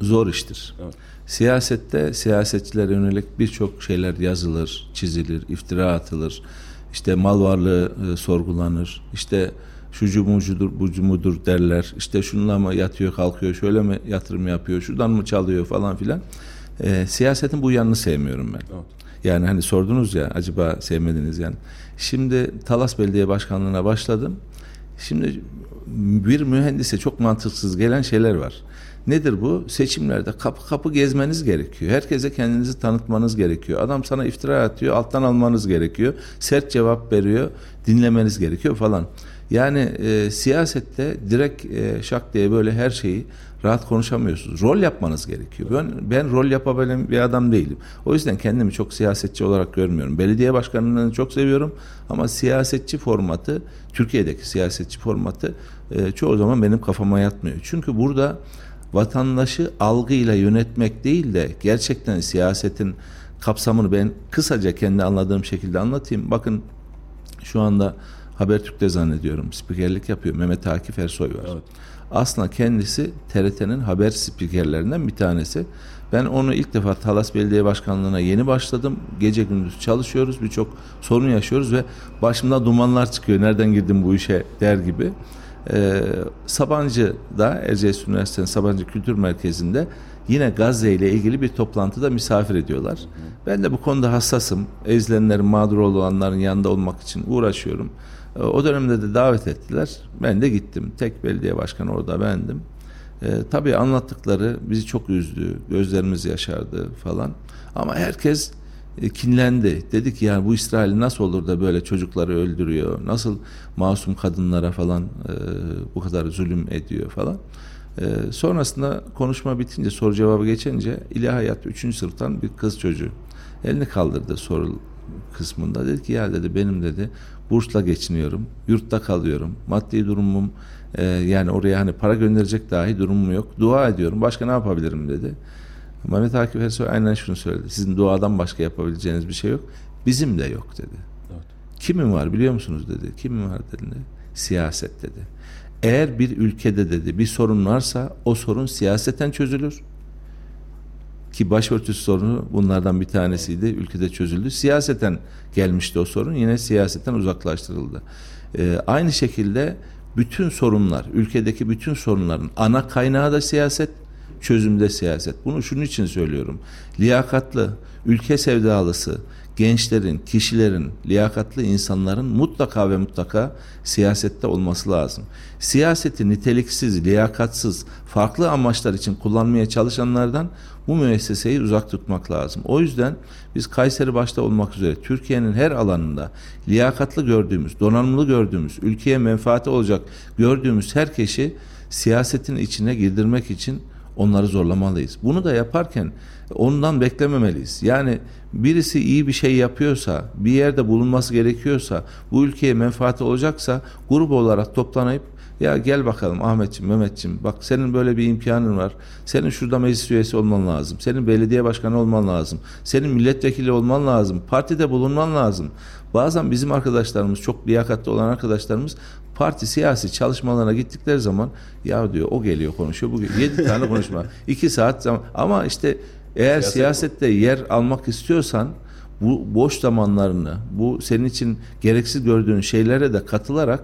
zor iştir. Evet. Siyasette siyasetçilere yönelik birçok şeyler yazılır, çizilir, iftira atılır. İşte mal varlığı e, sorgulanır. İşte şucu mucudur, bucu mudur derler. İşte şununla mı yatıyor kalkıyor, şöyle mi yatırım yapıyor, şuradan mı çalıyor falan filan. Ee, siyasetin bu yanını sevmiyorum ben. Evet. Yani hani sordunuz ya acaba sevmediniz yani. Şimdi Talas Belediye Başkanlığı'na başladım. Şimdi bir mühendise çok mantıksız gelen şeyler var. Nedir bu? Seçimlerde kapı kapı gezmeniz gerekiyor. Herkese kendinizi tanıtmanız gerekiyor. Adam sana iftira atıyor, alttan almanız gerekiyor. Sert cevap veriyor, dinlemeniz gerekiyor falan. Yani e, siyasette direkt e, şak diye böyle her şeyi rahat konuşamıyorsunuz. Rol yapmanız gerekiyor. Ben, ben rol yapabilen bir adam değilim. O yüzden kendimi çok siyasetçi olarak görmüyorum. Belediye başkanlığını çok seviyorum ama siyasetçi formatı, Türkiye'deki siyasetçi formatı e, çoğu zaman benim kafama yatmıyor. Çünkü burada vatandaşı algıyla yönetmek değil de gerçekten siyasetin kapsamını ben kısaca kendi anladığım şekilde anlatayım. Bakın şu anda Habertürk'te zannediyorum spikerlik yapıyor. Mehmet Akif Ersoy var. Evet. Aslında kendisi TRT'nin haber spikerlerinden bir tanesi. Ben onu ilk defa Talas Belediye Başkanlığı'na yeni başladım. Gece gündüz çalışıyoruz. Birçok sorun yaşıyoruz ve başımda dumanlar çıkıyor. Nereden girdim bu işe der gibi. Ee, Sabancı'da Erciyes Üniversitesi'nin Sabancı Kültür Merkezi'nde yine Gazze ile ilgili bir toplantıda misafir ediyorlar. Ben de bu konuda hassasım. Ezilenlerin, mağdur olanların yanında olmak için uğraşıyorum. Ee, O dönemde de davet ettiler. Ben de gittim. Tek belediye başkanı orada bendim. Ee, tabii anlattıkları bizi çok üzdü. Gözlerimiz yaşardı falan. Ama herkes e, kinlendi. Dedik yani bu İsrail nasıl olur da böyle çocukları öldürüyor? Nasıl masum kadınlara falan e, bu kadar zulüm ediyor falan. E, sonrasında konuşma bitince soru cevabı geçince ilahiyat 3. sınıftan bir kız çocuğu elini kaldırdı soru kısmında. Dedi ki ya dedi benim dedi bursla geçiniyorum. Yurtta kalıyorum. Maddi durumum e, yani oraya hani para gönderecek dahi durumum yok. Dua ediyorum. Başka ne yapabilirim dedi. Mehmet Akif Ersoy aynen şunu söyledi. Sizin duadan başka yapabileceğiniz bir şey yok. Bizim de yok dedi. Evet. Kimin var biliyor musunuz dedi. Kimin var dedi. Siyaset dedi. Eğer bir ülkede dedi bir sorun varsa o sorun siyaseten çözülür. Ki başörtüsü sorunu bunlardan bir tanesiydi. Ülkede çözüldü. Siyaseten gelmişti o sorun. Yine siyaseten uzaklaştırıldı. Ee, aynı şekilde bütün sorunlar, ülkedeki bütün sorunların ana kaynağı da siyaset, çözümde siyaset. Bunu şunun için söylüyorum. Liyakatlı, ülke sevdalısı, gençlerin, kişilerin, liyakatlı insanların mutlaka ve mutlaka siyasette olması lazım. Siyaseti niteliksiz, liyakatsız, farklı amaçlar için kullanmaya çalışanlardan bu müesseseyi uzak tutmak lazım. O yüzden biz Kayseri başta olmak üzere Türkiye'nin her alanında liyakatlı gördüğümüz, donanımlı gördüğümüz, ülkeye menfaati olacak gördüğümüz her kişi siyasetin içine girdirmek için onları zorlamalıyız. Bunu da yaparken ondan beklememeliyiz. Yani birisi iyi bir şey yapıyorsa, bir yerde bulunması gerekiyorsa, bu ülkeye menfaati olacaksa grup olarak toplanıp ya gel bakalım Ahmetciğim, Mehmetciğim bak senin böyle bir imkanın var. Senin şurada meclis üyesi olman lazım. Senin belediye başkanı olman lazım. Senin milletvekili olman lazım. Partide bulunman lazım. Bazen bizim arkadaşlarımız çok liyakatli olan arkadaşlarımız parti siyasi çalışmalarına gittikleri zaman ya diyor o geliyor konuşuyor. Bu 7 tane konuşma. 2 saat zaman ama işte eğer Siyaset siyasette yer almak istiyorsan bu boş zamanlarını, bu senin için gereksiz gördüğün şeylere de katılarak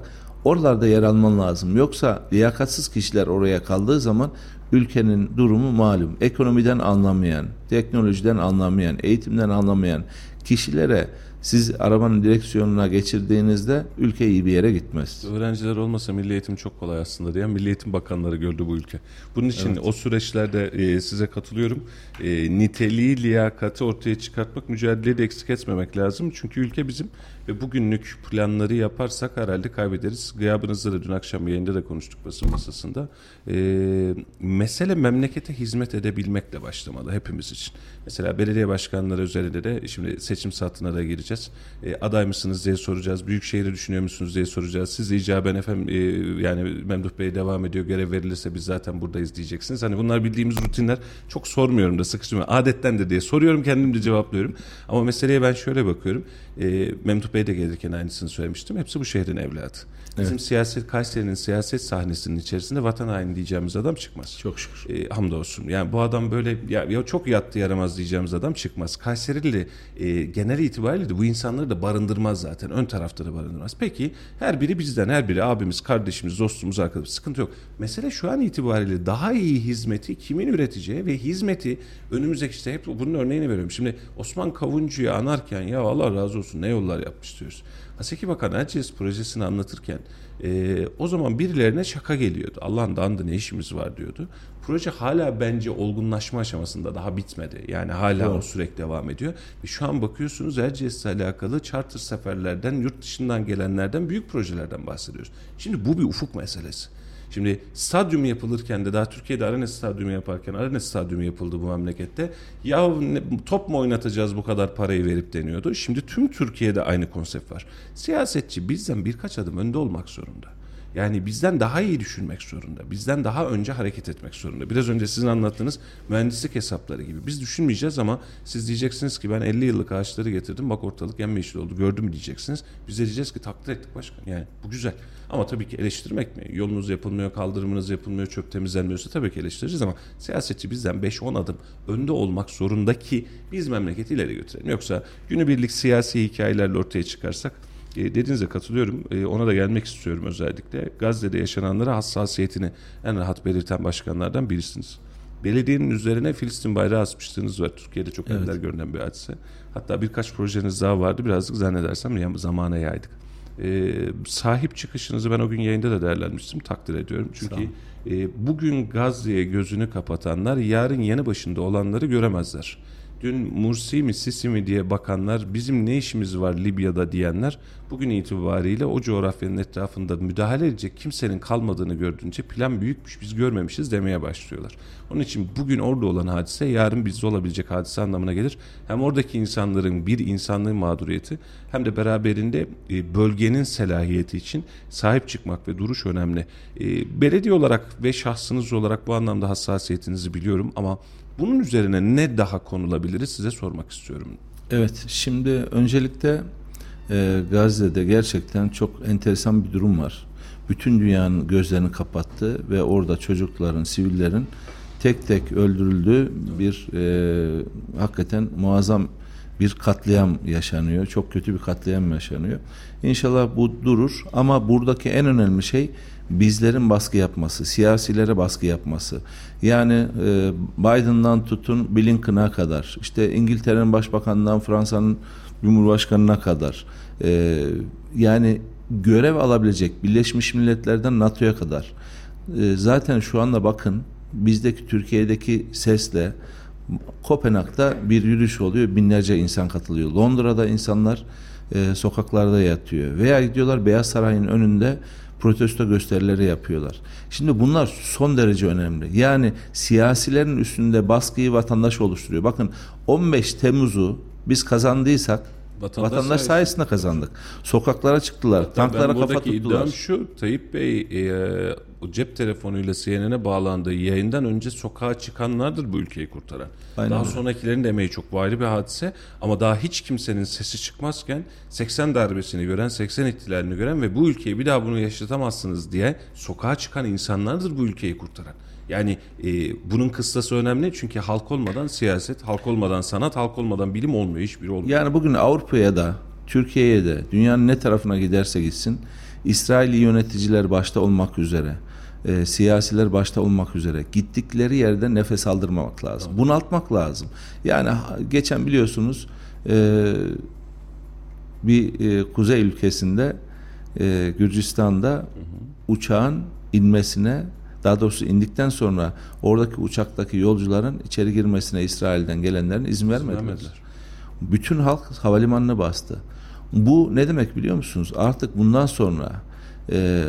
oralarda yer alman lazım. Yoksa liyakatsız kişiler oraya kaldığı zaman ülkenin durumu malum. Ekonomiden anlamayan, teknolojiden anlamayan, eğitimden anlamayan kişilere siz arabanın direksiyonuna geçirdiğinizde ülke iyi bir yere gitmez. Öğrenciler olmasa milli eğitim çok kolay aslında diyen milli eğitim bakanları gördü bu ülke. Bunun için o süreçlerde e, size katılıyorum. E, niteliği, liyakati ortaya çıkartmak, mücadeleyi de eksik etmemek lazım. Çünkü ülke bizim ve bugünlük planları yaparsak herhalde kaybederiz. Gıyabınızda da dün akşam yayında da konuştuk basın masasında. E, mesele memlekete hizmet edebilmekle başlamalı hepimiz için. Mesela belediye başkanları üzerinde de şimdi seçim saatine de gireceğiz. E, aday mısınız diye soracağız. Büyükşehir'i düşünüyor musunuz diye soracağız. Siz de icaben efendim e, yani Memduh Bey devam ediyor. Görev verilirse biz zaten buradayız diyeceksiniz. Hani bunlar bildiğimiz rutinler. Çok sormuyorum da sıkıştırmıyorum. Adettendir diye soruyorum kendim de cevaplıyorum. Ama meseleye ben şöyle bakıyorum. E, Memduh Bey de gelirken aynısını söylemiştim. Hepsi bu şehrin evladı. Bizim siyaset Kayseri'nin siyaset sahnesinin içerisinde vatan haini diyeceğimiz adam çıkmaz. Çok şükür. E, hamdolsun. Yani bu adam böyle ya, ya çok yattı yaramaz diyeceğimiz adam çıkmaz. Kayserili e, genel itibariyle de bu insanları da barındırmaz zaten. Ön tarafta da barındırmaz. Peki her biri bizden, her biri abimiz, kardeşimiz, dostumuz, arkadaşımız. Sıkıntı yok. Mesele şu an itibariyle daha iyi hizmeti kimin üreteceği ve hizmeti önümüzdeki işte hep bunun örneğini veriyorum. Şimdi Osman Kavuncu'yu anarken ya Allah razı olsun ne yollar yapmış diyoruz. Haseki Bakan Erciyes projesini anlatırken e, o zaman birilerine şaka geliyordu. Allah'ın dandı ne işimiz var diyordu. Proje hala bence olgunlaşma aşamasında daha bitmedi. Yani hala o sürekli devam ediyor. Ve şu an bakıyorsunuz Erciyes'le alakalı charter seferlerden, yurt dışından gelenlerden büyük projelerden bahsediyoruz. Şimdi bu bir ufuk meselesi. Şimdi stadyum yapılırken de daha Türkiye'de Arena Stadyumu yaparken Arena Stadyumu yapıldı bu memlekette. Ya ne- top mu oynatacağız bu kadar parayı verip deniyordu. Şimdi tüm Türkiye'de aynı konsept var. Siyasetçi bizden birkaç adım önde olmak zorunda. Yani bizden daha iyi düşünmek zorunda. Bizden daha önce hareket etmek zorunda. Biraz önce sizin anlattığınız mühendislik hesapları gibi. Biz düşünmeyeceğiz ama siz diyeceksiniz ki ben 50 yıllık ağaçları getirdim. Bak ortalık yemyeşil oldu. Gördün mü diyeceksiniz. Biz de diyeceğiz ki takdir ettik başkan. Yani bu güzel. Ama tabii ki eleştirmek mi? Yolunuz yapılmıyor, kaldırımınız yapılmıyor, çöp temizlenmiyorsa tabii ki eleştireceğiz ama siyasetçi bizden 5-10 adım önde olmak zorunda ki biz memleketi ileri götürelim. Yoksa günübirlik siyasi hikayelerle ortaya çıkarsak e, dediğinize katılıyorum. E, ona da gelmek istiyorum özellikle. Gazze'de yaşananlara hassasiyetini en rahat belirten başkanlardan birisiniz. Belediyenin üzerine Filistin bayrağı asmışlığınız var. Türkiye'de çok evet. ender görünen bir hadise. Hatta birkaç projeniz daha vardı. Birazcık zannedersem zamana yaydık. E, sahip çıkışınızı ben o gün yayında da değerlendirmiştim. Takdir ediyorum. Çünkü e, bugün Gazze'ye gözünü kapatanlar yarın yeni başında olanları göremezler. Dün Mursi mi Sisi mi diye bakanlar bizim ne işimiz var Libya'da diyenler bugün itibariyle o coğrafyanın etrafında müdahale edecek kimsenin kalmadığını gördüğünce plan büyükmüş biz görmemişiz demeye başlıyorlar. Onun için bugün orada olan hadise yarın bizde olabilecek hadise anlamına gelir. Hem oradaki insanların bir insanlığın mağduriyeti hem de beraberinde e, bölgenin selahiyeti için sahip çıkmak ve duruş önemli. E, belediye olarak ve şahsınız olarak bu anlamda hassasiyetinizi biliyorum ama bunun üzerine ne daha konulabiliriz size sormak istiyorum. Evet şimdi öncelikle e, Gazze'de gerçekten çok enteresan bir durum var. Bütün dünyanın gözlerini kapattı ve orada çocukların, sivillerin tek tek öldürüldüğü bir e, hakikaten muazzam bir katliam yaşanıyor. Çok kötü bir katliam yaşanıyor. İnşallah bu durur ama buradaki en önemli şey bizlerin baskı yapması, siyasilere baskı yapması. Yani e, Biden'dan tutun Blinken'a kadar, işte İngiltere'nin başbakanından Fransa'nın Cumhurbaşkanı'na kadar e, yani görev alabilecek Birleşmiş Milletler'den NATO'ya kadar e, zaten şu anda bakın bizdeki Türkiye'deki sesle Kopenhag'da bir yürüyüş oluyor. Binlerce insan katılıyor. Londra'da insanlar e, sokaklarda yatıyor. Veya gidiyorlar Beyaz Saray'ın önünde protesto gösterileri yapıyorlar. Şimdi bunlar son derece önemli. Yani siyasilerin üstünde baskıyı vatandaş oluşturuyor. Bakın 15 Temmuz'u biz kazandıysak Vatandaş, Vatandaş sayesinde kazandık. Sokaklara çıktılar. Hatta tanklara kafa tuttular. iddiam şu Tayyip Bey e, cep telefonuyla CNN'e bağlandığı yayından önce sokağa çıkanlardır bu ülkeyi kurtaran. Aynen daha öyle. sonrakilerin de emeği çok ayrı bir hadise ama daha hiç kimsenin sesi çıkmazken 80 darbesini gören, 80 ihtilalini gören ve bu ülkeyi bir daha bunu yaşatamazsınız diye sokağa çıkan insanlardır bu ülkeyi kurtaran. Yani e, bunun kıstası önemli çünkü halk olmadan siyaset, halk olmadan sanat, halk olmadan bilim olmuyor, hiçbiri olmuyor. Yani bugün Avrupa'ya da, Türkiye'ye de, dünyanın ne tarafına giderse gitsin, İsraili yöneticiler başta olmak üzere, e, siyasiler başta olmak üzere gittikleri yerde nefes aldırmamak lazım. Evet. Bunaltmak lazım. Yani geçen biliyorsunuz e, bir e, kuzey ülkesinde e, Gürcistan'da hı hı. uçağın inmesine daha doğrusu indikten sonra oradaki uçaktaki yolcuların içeri girmesine İsrail'den gelenlerin izin vermediler. Bütün halk havalimanına bastı. Bu ne demek biliyor musunuz? Artık bundan sonra e,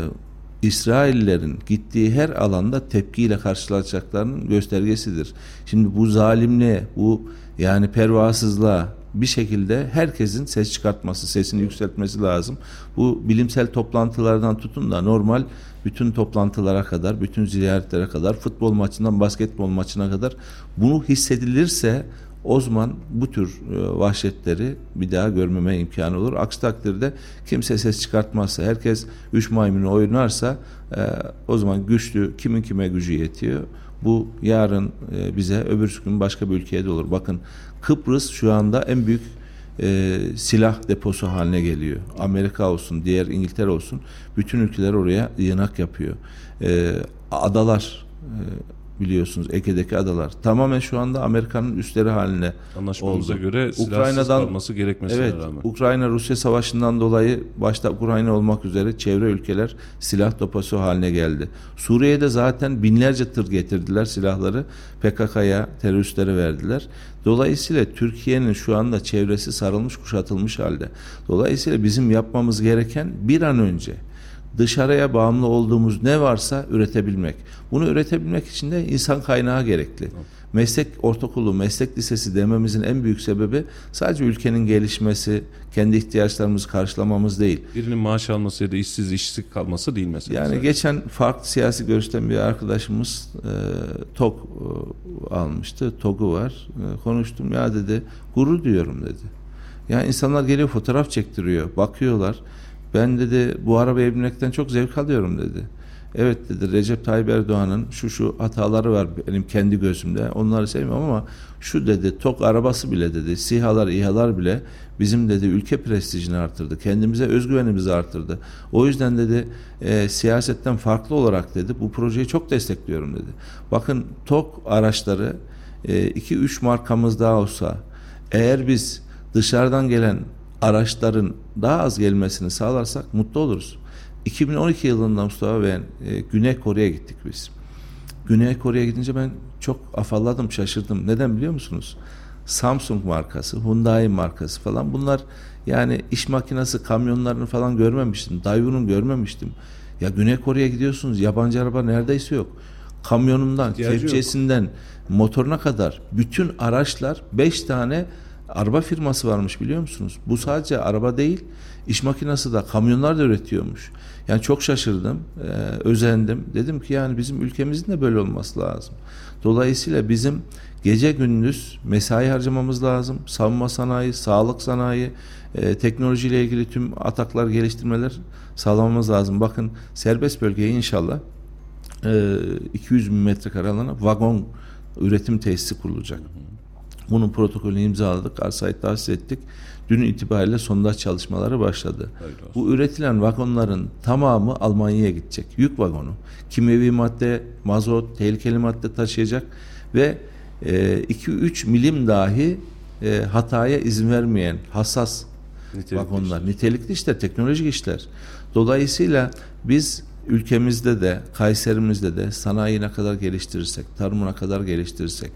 İsraillerin gittiği her alanda tepkiyle karşılaşacaklarının göstergesidir. Şimdi bu zalimliğe, bu yani pervasızlığa bir şekilde herkesin ses çıkartması, sesini yükseltmesi lazım. Bu bilimsel toplantılardan tutun da normal bütün toplantılara kadar, bütün ziyaretlere kadar, futbol maçından basketbol maçına kadar bunu hissedilirse o zaman bu tür e, vahşetleri bir daha görmeme imkanı olur. Aksi takdirde kimse ses çıkartmazsa, herkes üç maymunu oynarsa e, o zaman güçlü kimin kime gücü yetiyor. Bu yarın e, bize öbür gün başka bir ülkeye de olur. Bakın Kıbrıs şu anda en büyük e, silah deposu haline geliyor. Amerika olsun, diğer İngiltere olsun bütün ülkeler oraya yığınak yapıyor. E, adalar e, biliyorsunuz Ege'deki adalar tamamen şu anda Amerika'nın üstleri haline Anlaşmamıza oldu. göre Ukrayna'dan kalması gerekmesine evet, rağmen. Ukrayna Rusya savaşından dolayı başta Ukrayna olmak üzere çevre ülkeler silah deposu haline geldi. Suriye'de zaten binlerce tır getirdiler silahları PKK'ya teröristlere verdiler. Dolayısıyla Türkiye'nin şu anda çevresi sarılmış kuşatılmış halde. Dolayısıyla bizim yapmamız gereken bir an önce dışarıya bağımlı olduğumuz ne varsa üretebilmek. Bunu üretebilmek için de insan kaynağı gerekli. Meslek ortaokulu, meslek lisesi dememizin en büyük sebebi sadece ülkenin gelişmesi, kendi ihtiyaçlarımızı karşılamamız değil. Birinin maaş alması ya da işsiz işsiz kalması değil mesela. Yani geçen farklı siyasi görüşten bir arkadaşımız e, TOG e, almıştı. TOG'u var. E, konuştum ya dedi gurur duyuyorum dedi. Ya insanlar geliyor fotoğraf çektiriyor. Bakıyorlar. Ben dedi bu arabaya binmekten çok zevk alıyorum dedi. Evet dedi Recep Tayyip Erdoğan'ın şu şu hataları var benim kendi gözümde. Onları sevmiyorum ama şu dedi TOK arabası bile dedi SİHA'lar İHA'lar bile bizim dedi ülke prestijini artırdı. Kendimize özgüvenimizi artırdı. O yüzden dedi e, siyasetten farklı olarak dedi bu projeyi çok destekliyorum dedi. Bakın TOK araçları 2-3 e, markamız daha olsa eğer biz dışarıdan gelen araçların daha az gelmesini sağlarsak mutlu oluruz. 2012 yılında Mustafa ben e, Güney Kore'ye gittik biz. Güney Kore'ye gidince ben çok afalladım, şaşırdım. Neden biliyor musunuz? Samsung markası, Hyundai markası falan bunlar yani iş makinesi kamyonlarını falan görmemiştim. Daewoo'nun görmemiştim. Ya Güney Kore'ye gidiyorsunuz yabancı araba neredeyse yok. Kamyonundan, İhtiyacı kepçesinden, yok. motoruna kadar bütün araçlar 5 tane araba firması varmış biliyor musunuz? Bu sadece araba değil, iş makinesi de kamyonlar da üretiyormuş. Yani çok şaşırdım, e, özendim. Dedim ki yani bizim ülkemizin de böyle olması lazım. Dolayısıyla bizim gece gündüz mesai harcamamız lazım. Savunma sanayi, sağlık sanayi, e, teknolojiyle ilgili tüm ataklar, geliştirmeler sağlamamız lazım. Bakın serbest bölgeye inşallah e, 200 bin metrekare alana vagon üretim tesisi kurulacak. Bunun protokolünü imzaladık, arsayı tahsis ettik. Dün itibariyle sondaj çalışmaları başladı. Bu üretilen vagonların tamamı Almanya'ya gidecek. Yük vagonu. Kimyevi madde, mazot, tehlikeli madde taşıyacak ve 2-3 e, milim dahi e, hataya izin vermeyen hassas nitelikli vagonlar. Işler. Nitelikli işler, teknolojik işler. Dolayısıyla biz ülkemizde de, Kayserimizde de sanayi ne kadar geliştirirsek, tarımına kadar geliştirirsek,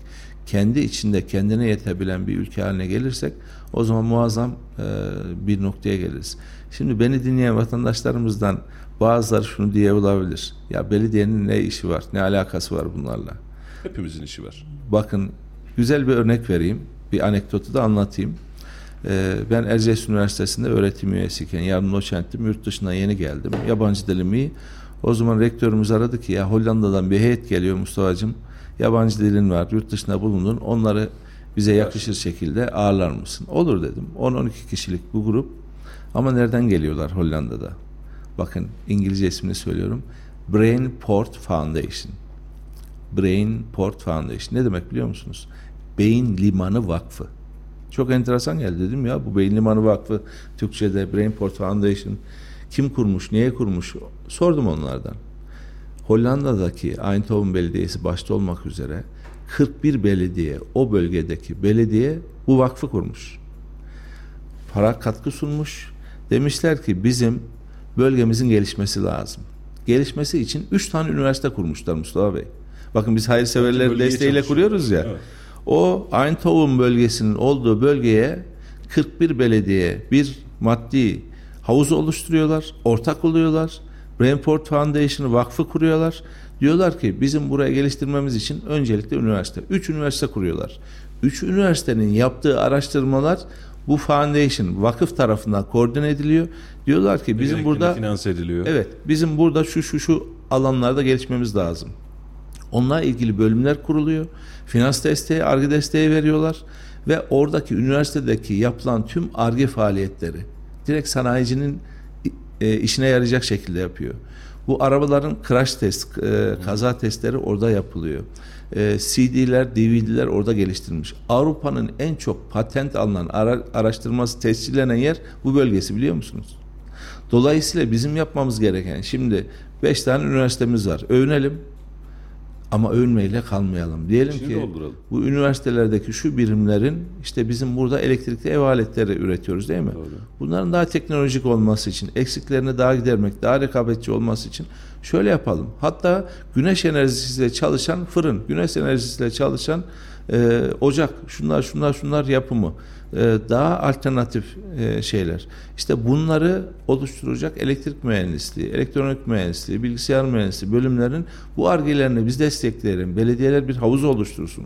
kendi içinde kendine yetebilen bir ülke haline gelirsek o zaman muazzam e, bir noktaya geliriz. Şimdi beni dinleyen vatandaşlarımızdan bazıları şunu diye olabilir. Ya belediyenin ne işi var, ne alakası var bunlarla? Hepimizin işi var. Bakın güzel bir örnek vereyim. Bir anekdotu da anlatayım. Ee, ben Erciyes Üniversitesi'nde öğretim üyesiyken yarın doçenttim. Yurt dışına yeni geldim. Yabancı dilim iyi. O zaman rektörümüz aradı ki ya Hollanda'dan bir heyet geliyor Mustafa'cığım yabancı dilin var, yurt dışında bulundun. Onları bize yakışır şekilde ağırlar mısın? Olur dedim. 10-12 kişilik bu grup. Ama nereden geliyorlar Hollanda'da? Bakın İngilizce ismini söylüyorum. Brain Port Foundation. Brain Port Foundation. Ne demek biliyor musunuz? Beyin Limanı Vakfı. Çok enteresan geldi dedim ya bu Beyin Limanı Vakfı Türkçe'de Brain Port Foundation kim kurmuş, niye kurmuş sordum onlardan. Hollanda'daki Eindhoven Belediyesi başta olmak üzere 41 belediye, o bölgedeki belediye bu vakfı kurmuş. Para katkı sunmuş. Demişler ki bizim bölgemizin gelişmesi lazım. Gelişmesi için 3 tane üniversite kurmuşlar Mustafa Bey. Bakın biz hayırseverler desteğiyle kuruyoruz ya. Evet. O Eindhoven bölgesinin olduğu bölgeye 41 belediye bir maddi havuz oluşturuyorlar, ortak oluyorlar Brainport Foundation vakfı kuruyorlar. Diyorlar ki bizim buraya geliştirmemiz için öncelikle üniversite. Üç üniversite kuruyorlar. Üç üniversitenin yaptığı araştırmalar bu foundation vakıf tarafından koordine ediliyor. Diyorlar ki bizim burada finanse ediliyor. Evet, bizim burada şu şu şu alanlarda gelişmemiz lazım. Onunla ilgili bölümler kuruluyor. Finans desteği, arge desteği veriyorlar ve oradaki üniversitedeki yapılan tüm arge faaliyetleri direkt sanayicinin e, işine yarayacak şekilde yapıyor. Bu arabaların crash test, e, kaza testleri orada yapılıyor. E, CD'ler, DVD'ler orada geliştirilmiş. Avrupa'nın en çok patent alınan ara, araştırması tescillenen yer bu bölgesi biliyor musunuz? Dolayısıyla bizim yapmamız gereken şimdi beş tane üniversitemiz var. Övünelim. Ama övünmeyle kalmayalım. Diyelim Şimdi ki dolduralım. bu üniversitelerdeki şu birimlerin işte bizim burada elektrikli ev aletleri üretiyoruz değil mi? Doğru. Bunların daha teknolojik olması için, eksiklerini daha gidermek, daha rekabetçi olması için şöyle yapalım. Hatta güneş enerjisiyle çalışan fırın, güneş enerjisiyle çalışan e, ocak, şunlar şunlar şunlar yapımı, daha alternatif e, şeyler. İşte bunları oluşturacak elektrik mühendisliği, elektronik mühendisliği, bilgisayar mühendisliği bölümlerin bu argelerini biz destekleyelim. Belediyeler bir havuz oluştursun.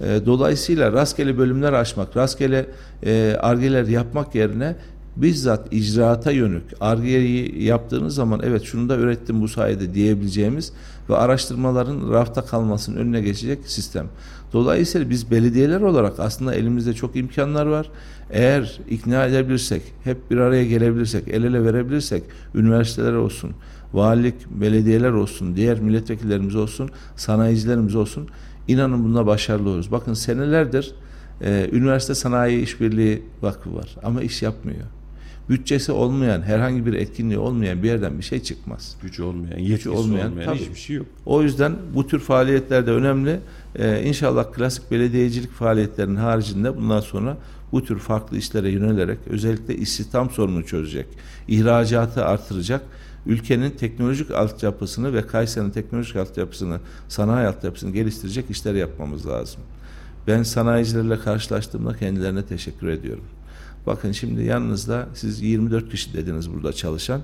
E, dolayısıyla rastgele bölümler açmak, rastgele e, argeler yapmak yerine bizzat icraata yönük argeyi yaptığınız zaman evet şunu da ürettim bu sayede diyebileceğimiz ve araştırmaların rafta kalmasının önüne geçecek sistem. Dolayısıyla biz belediyeler olarak aslında elimizde çok imkanlar var. Eğer ikna edebilirsek, hep bir araya gelebilirsek, el ele verebilirsek, üniversiteler olsun, valilik, belediyeler olsun, diğer milletvekillerimiz olsun, sanayicilerimiz olsun, inanın bunda başarılı oluruz. Bakın senelerdir e, Üniversite Sanayi İşbirliği Vakfı var ama iş yapmıyor bütçesi olmayan, herhangi bir etkinliği olmayan bir yerden bir şey çıkmaz. Gücü olmayan, yetkisi olmayan, olmayan tabii. hiçbir şey yok. O yüzden bu tür faaliyetler de önemli. Ee, inşallah klasik belediyecilik faaliyetlerinin haricinde bundan sonra bu tür farklı işlere yönelerek özellikle istihdam sorununu çözecek, ihracatı artıracak, ülkenin teknolojik altyapısını ve Kayseri'nin teknolojik altyapısını, sanayi altyapısını geliştirecek işler yapmamız lazım. Ben sanayicilerle karşılaştığımda kendilerine teşekkür ediyorum. Bakın şimdi yanınızda siz 24 kişi dediniz burada çalışan.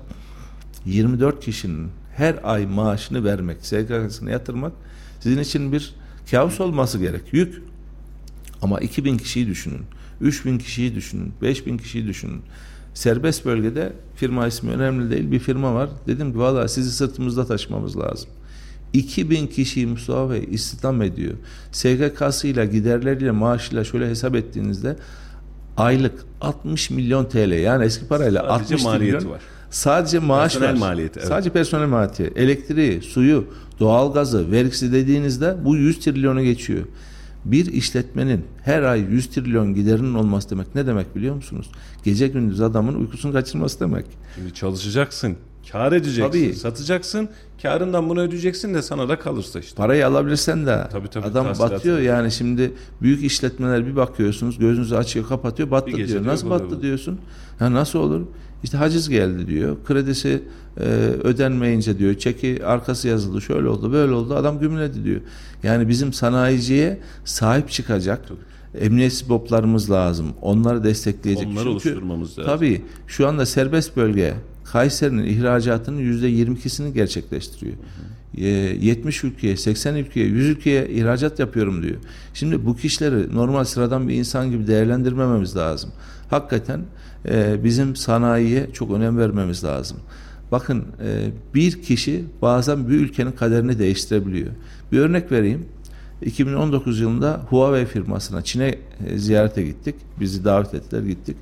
24 kişinin her ay maaşını vermek, SGK'sına yatırmak sizin için bir kabus olması gerek. Yük. Ama 2000 kişiyi düşünün. 3000 kişiyi düşünün. 5000 kişiyi düşünün. Serbest bölgede firma ismi önemli değil bir firma var. Dedim ki valla sizi sırtımızda taşımamız lazım. 2000 kişiyi Mustafa Bey istihdam ediyor. SGK'sıyla, giderleriyle, maaşıyla şöyle hesap ettiğinizde aylık 60 milyon TL yani eski parayla sadece 60 maliyeti milyon, var. Sadece maaş personel var. maliyeti. Evet. Sadece personel maliyeti. Elektriği, suyu, doğalgazı, vergisi dediğinizde bu 100 trilyonu geçiyor. Bir işletmenin her ay 100 trilyon giderinin olması demek ne demek biliyor musunuz? Gece gündüz adamın uykusunu kaçırması demek. Şimdi çalışacaksın, kar edeceksin, tabii. satacaksın, karından bunu ödeyeceksin de sana da kalırsa işte. Parayı alabilirsen de tabii, tabii, adam batıyor tabii. yani şimdi büyük işletmeler bir bakıyorsunuz gözünüzü açıyor kapatıyor battı diyor. Nasıl battı olur. diyorsun? Ha nasıl olur? İşte haciz geldi diyor. Kredisi e, ödenmeyince diyor. Çeki arkası yazıldı. Şöyle oldu, böyle oldu. Adam gümledi diyor. Yani bizim sanayiciye sahip çıkacak Tabii. emniyet boplarımız lazım. Onları destekleyecek. Onları Çünkü, oluşturmamız lazım. Tabii şu anda serbest bölge Kayseri'nin ihracatının yüzde 22'sini gerçekleştiriyor. Hı. 70 ülkeye, 80 ülkeye, 100 ülkeye ihracat yapıyorum diyor. Şimdi bu kişileri normal sıradan bir insan gibi değerlendirmememiz lazım. Hakikaten e, bizim sanayiye çok önem vermemiz lazım. Bakın e, bir kişi bazen bir ülkenin kaderini değiştirebiliyor. Bir örnek vereyim. 2019 yılında Huawei firmasına Çin'e e, ziyarete gittik. Bizi davet ettiler gittik.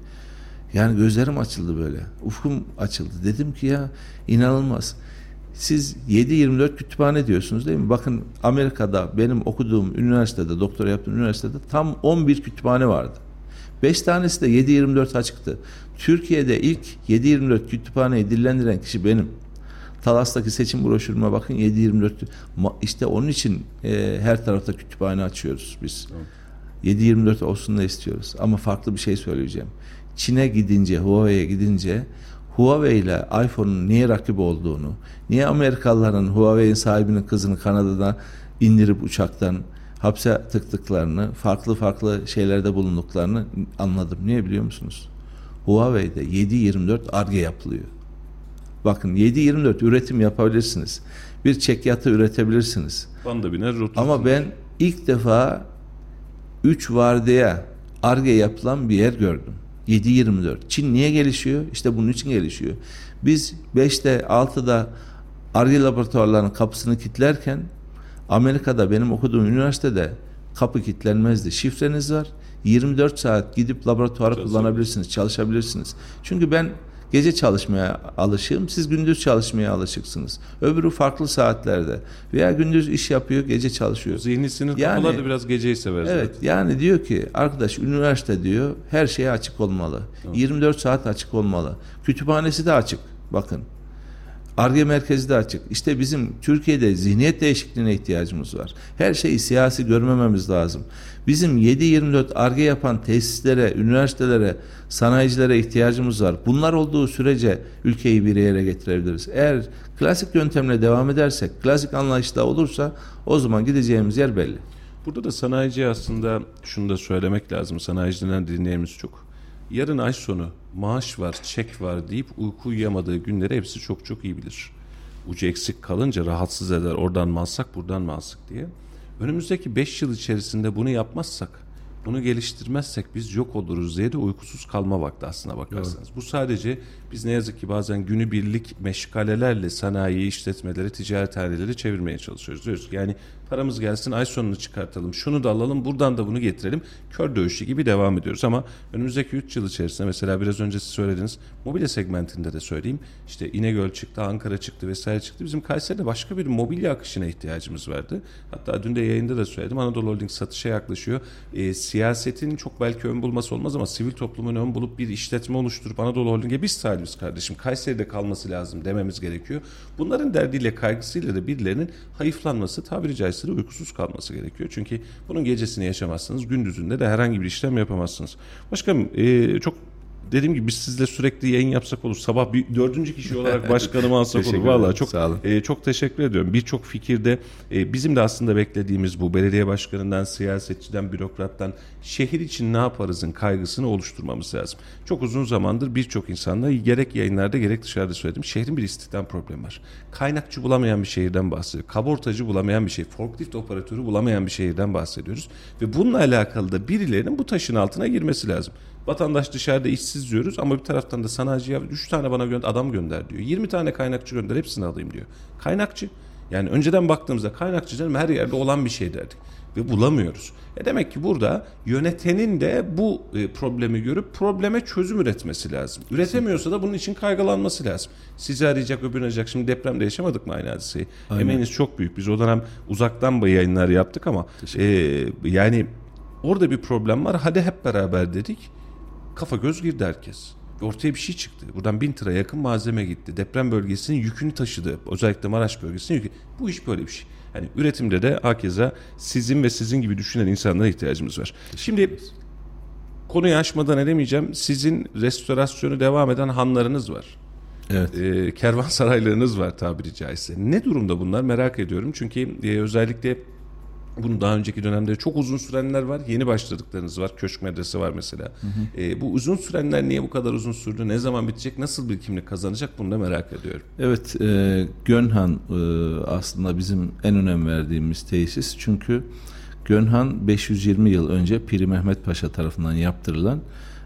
Yani gözlerim açıldı böyle. Ufkum açıldı. Dedim ki ya inanılmaz. Siz 7-24 kütüphane diyorsunuz değil mi? Bakın Amerika'da benim okuduğum üniversitede, doktora yaptığım üniversitede tam 11 kütüphane vardı. 5 tanesi de 7-24 açıktı. Türkiye'de ilk 7-24 kütüphaneyi dillendiren kişi benim. Talas'taki seçim broşürüme bakın 7-24. İşte onun için e, her tarafta kütüphane açıyoruz biz. Evet. 7-24 olsun da istiyoruz. Ama farklı bir şey söyleyeceğim. Çin'e gidince, Huawei'ye gidince Huawei ile iPhone'un niye rakip olduğunu, niye Amerikalıların Huawei'in sahibinin kızını Kanada'da indirip uçaktan hapse tıktıklarını, farklı farklı şeylerde bulunduklarını anladım. Niye biliyor musunuz? Huawei'de 7-24 ARGE yapılıyor. Bakın 7-24 üretim yapabilirsiniz. Bir çekyatı üretebilirsiniz. Banda biner Ama ben ilk defa 3 vardiya ARGE yapılan bir yer gördüm. 7-24. Çin niye gelişiyor? İşte bunun için gelişiyor. Biz 5'te 6'da ARGE laboratuvarlarının kapısını kilitlerken Amerika'da benim okuduğum üniversitede kapı kilitlenmezdi. Şifreniz var. 24 saat gidip laboratuvarı kullanabilirsiniz, çalışabilirsiniz. Çünkü ben Gece çalışmaya alışığım. Siz gündüz çalışmaya alışıksınız. Öbürü farklı saatlerde. Veya gündüz iş yapıyor, gece çalışıyor. Zihni sinir yani, da biraz geceyi sever Evet. Zaten. Yani diyor ki arkadaş üniversite diyor her şeye açık olmalı. Tamam. 24 saat açık olmalı. Kütüphanesi de açık. Bakın. Arge merkezi de açık. İşte bizim Türkiye'de zihniyet değişikliğine ihtiyacımız var. Her şeyi siyasi görmememiz lazım. Bizim 7-24 arge yapan tesislere, üniversitelere, sanayicilere ihtiyacımız var. Bunlar olduğu sürece ülkeyi bir yere getirebiliriz. Eğer klasik yöntemle devam edersek, klasik anlayışta olursa o zaman gideceğimiz yer belli. Burada da sanayici aslında şunu da söylemek lazım. Sanayiciden dinleyenimiz çok. Yarın ay sonu maaş var, çek var deyip uyku uyuyamadığı günleri hepsi çok çok iyi bilir. Ucu eksik kalınca rahatsız eder. Oradan mı alsak, buradan mı alsak diye. Önümüzdeki 5 yıl içerisinde bunu yapmazsak, bunu geliştirmezsek biz yok oluruz diye de uykusuz kalma vakti aslına bakarsanız. Bu sadece biz ne yazık ki bazen günübirlik meşgalelerle sanayi, işletmeleri, ticarethaneleri çevirmeye çalışıyoruz. Diyoruz ki yani paramız gelsin ay sonunu çıkartalım, şunu da alalım, buradan da bunu getirelim. Kör dövüşü gibi devam ediyoruz ama önümüzdeki 3 yıl içerisinde mesela biraz önce siz söylediniz, mobilya segmentinde de söyleyeyim. İşte İnegöl çıktı, Ankara çıktı vesaire çıktı. Bizim Kayseri'de başka bir mobilya akışına ihtiyacımız vardı. Hatta dün de yayında da söyledim. Anadolu Holding satışa yaklaşıyor. E, siyasetin çok belki ön bulması olmaz ama sivil toplumun ön bulup bir işletme oluşturup Anadolu Holding'e biz sahibiz kardeşim. Kayseri'de kalması lazım dememiz gerekiyor. Bunların derdiyle kaygısıyla da birilerinin hayıflanması tabiri caizse de uykusuz kalması gerekiyor. Çünkü bunun gecesini yaşamazsınız. Gündüzünde de herhangi bir işlem yapamazsınız. Başkanım e, çok dediğim gibi biz sizle sürekli yayın yapsak olur. Sabah bir dördüncü kişi olarak başkanımı alsak olur. Ederim, çok e, çok teşekkür ediyorum. Birçok fikirde e, bizim de aslında beklediğimiz bu belediye başkanından, siyasetçiden, bürokrattan şehir için ne yaparızın kaygısını oluşturmamız lazım. Çok uzun zamandır birçok insanla gerek yayınlarda gerek dışarıda söyledim. Şehrin bir istihdam problemi var. Kaynakçı bulamayan bir şehirden bahsediyoruz. Kabortacı bulamayan bir şey, forklift operatörü bulamayan bir şehirden bahsediyoruz. Ve bununla alakalı da birilerinin bu taşın altına girmesi lazım. Vatandaş dışarıda işsiz diyoruz ama bir taraftan da sanayici ya 3 tane bana gönder, adam gönder diyor. 20 tane kaynakçı gönder hepsini alayım diyor. Kaynakçı. Yani önceden baktığımızda kaynakçı canım her yerde olan bir şey derdik. Ve bulamıyoruz. E demek ki burada yönetenin de bu e, problemi görüp probleme çözüm üretmesi lazım. Üretemiyorsa da bunun için kaygılanması lazım. Sizi arayacak, öbürünü arayacak. Şimdi depremde yaşamadık mı aynı hadiseyi? Emeğiniz çok büyük. Biz o dönem uzaktan yayınlar yaptık ama e, yani orada bir problem var. Hadi hep beraber dedik kafa göz girdi herkes. Ortaya bir şey çıktı. Buradan bin tıra yakın malzeme gitti. Deprem bölgesinin yükünü taşıdı. Özellikle Maraş bölgesinin yükü. Bu iş böyle bir şey. Hani üretimde de hakeza sizin ve sizin gibi düşünen insanlara ihtiyacımız var. Şimdi konuyu açmadan edemeyeceğim. Sizin restorasyonu devam eden hanlarınız var. Evet. Ee, kervansaraylarınız var tabiri caizse. Ne durumda bunlar merak ediyorum. Çünkü e, özellikle bunu daha önceki dönemde çok uzun sürenler var. Yeni başladıklarınız var. Köşk medrese var mesela. Ee, bu uzun sürenler niye bu kadar uzun sürdü? Ne zaman bitecek? Nasıl bir kimlik kazanacak? Bunu da merak ediyorum. Evet, e, Gönhan e, aslında bizim en önem verdiğimiz tesis. Çünkü Gönhan 520 yıl önce Piri Mehmet Paşa tarafından yaptırılan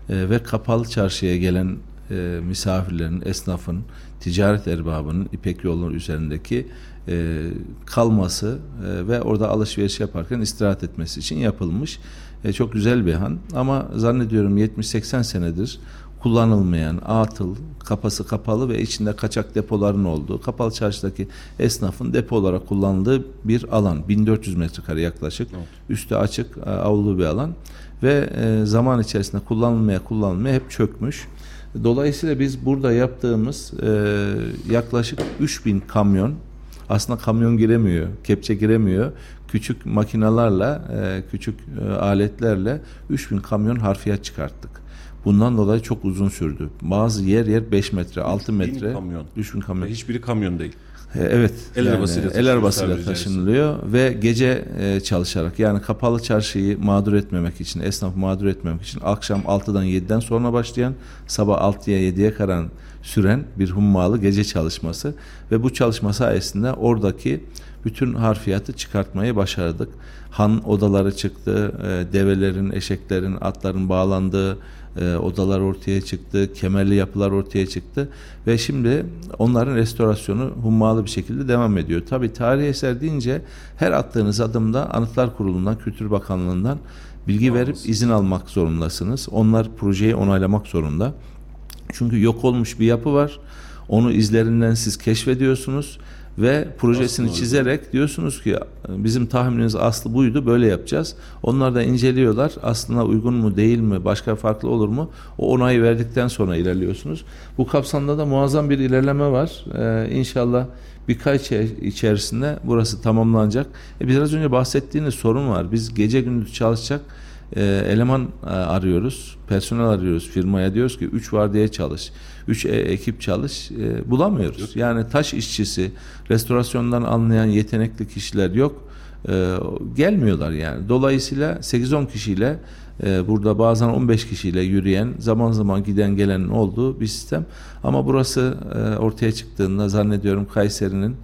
e, ve kapalı çarşıya gelen e, misafirlerin, esnafın, ticaret erbabının İpek yolları üzerindeki e, kalması e, ve orada alışveriş yaparken istirahat etmesi için yapılmış. E, çok güzel bir han ama zannediyorum 70-80 senedir kullanılmayan, atıl, kapası kapalı ve içinde kaçak depoların olduğu, kapalı çarşıdaki esnafın depo olarak kullanıldığı bir alan. 1400 metrekare yaklaşık. Üstü açık, e, avlu bir alan ve e, zaman içerisinde kullanılmaya kullanılmaya hep çökmüş. Dolayısıyla biz burada yaptığımız e, yaklaşık 3000 kamyon aslında kamyon giremiyor, kepçe giremiyor. Küçük makinalarla, e, küçük e, aletlerle 3000 kamyon harfiyat çıkarttık. Bundan dolayı çok uzun sürdü. Bazı yer yer 5 metre, 6 3000 metre. kamyon. 3000 kamyon. Hiçbiri kamyon değil. E, Evet. El yani arabasıyla el arabasıyla taşınılıyor ve gece e, çalışarak yani kapalı çarşıyı mağdur etmemek için, esnaf mağdur etmemek için akşam 6'dan 7'den sonra başlayan sabah 6'ya 7'ye kadar süren bir hummalı gece çalışması ve bu çalışma sayesinde oradaki bütün harfiyatı çıkartmayı başardık. Han odaları çıktı, e, develerin, eşeklerin, atların bağlandığı e, odalar ortaya çıktı, kemerli yapılar ortaya çıktı ve şimdi onların restorasyonu hummalı bir şekilde devam ediyor. Tabi tarihi eser deyince her attığınız adımda Anıtlar Kurulu'ndan, Kültür Bakanlığı'ndan bilgi verip izin almak zorundasınız. Onlar projeyi onaylamak zorunda. Çünkü yok olmuş bir yapı var. Onu izlerinden siz keşfediyorsunuz ve projesini Aslında çizerek diyorsunuz ki bizim tahminimiz aslı buydu böyle yapacağız. Onlar da inceliyorlar. Aslında uygun mu değil mi başka farklı olur mu? O onayı verdikten sonra ilerliyorsunuz. Bu kapsamda da muazzam bir ilerleme var. Ee, inşallah birkaç ay içerisinde burası tamamlanacak. E, biraz önce bahsettiğiniz sorun var. Biz gece gündüz çalışacak e, eleman e, arıyoruz, personel arıyoruz firmaya diyoruz ki 3 var diye çalış, 3 ekip çalış, e, bulamıyoruz. Yani taş işçisi, restorasyondan anlayan yetenekli kişiler yok. e, gelmiyorlar yani. Dolayısıyla 8-10 kişiyle e, burada bazen 15 kişiyle yürüyen, zaman zaman giden gelenin olduğu bir sistem. Ama burası e, ortaya çıktığında zannediyorum Kayseri'nin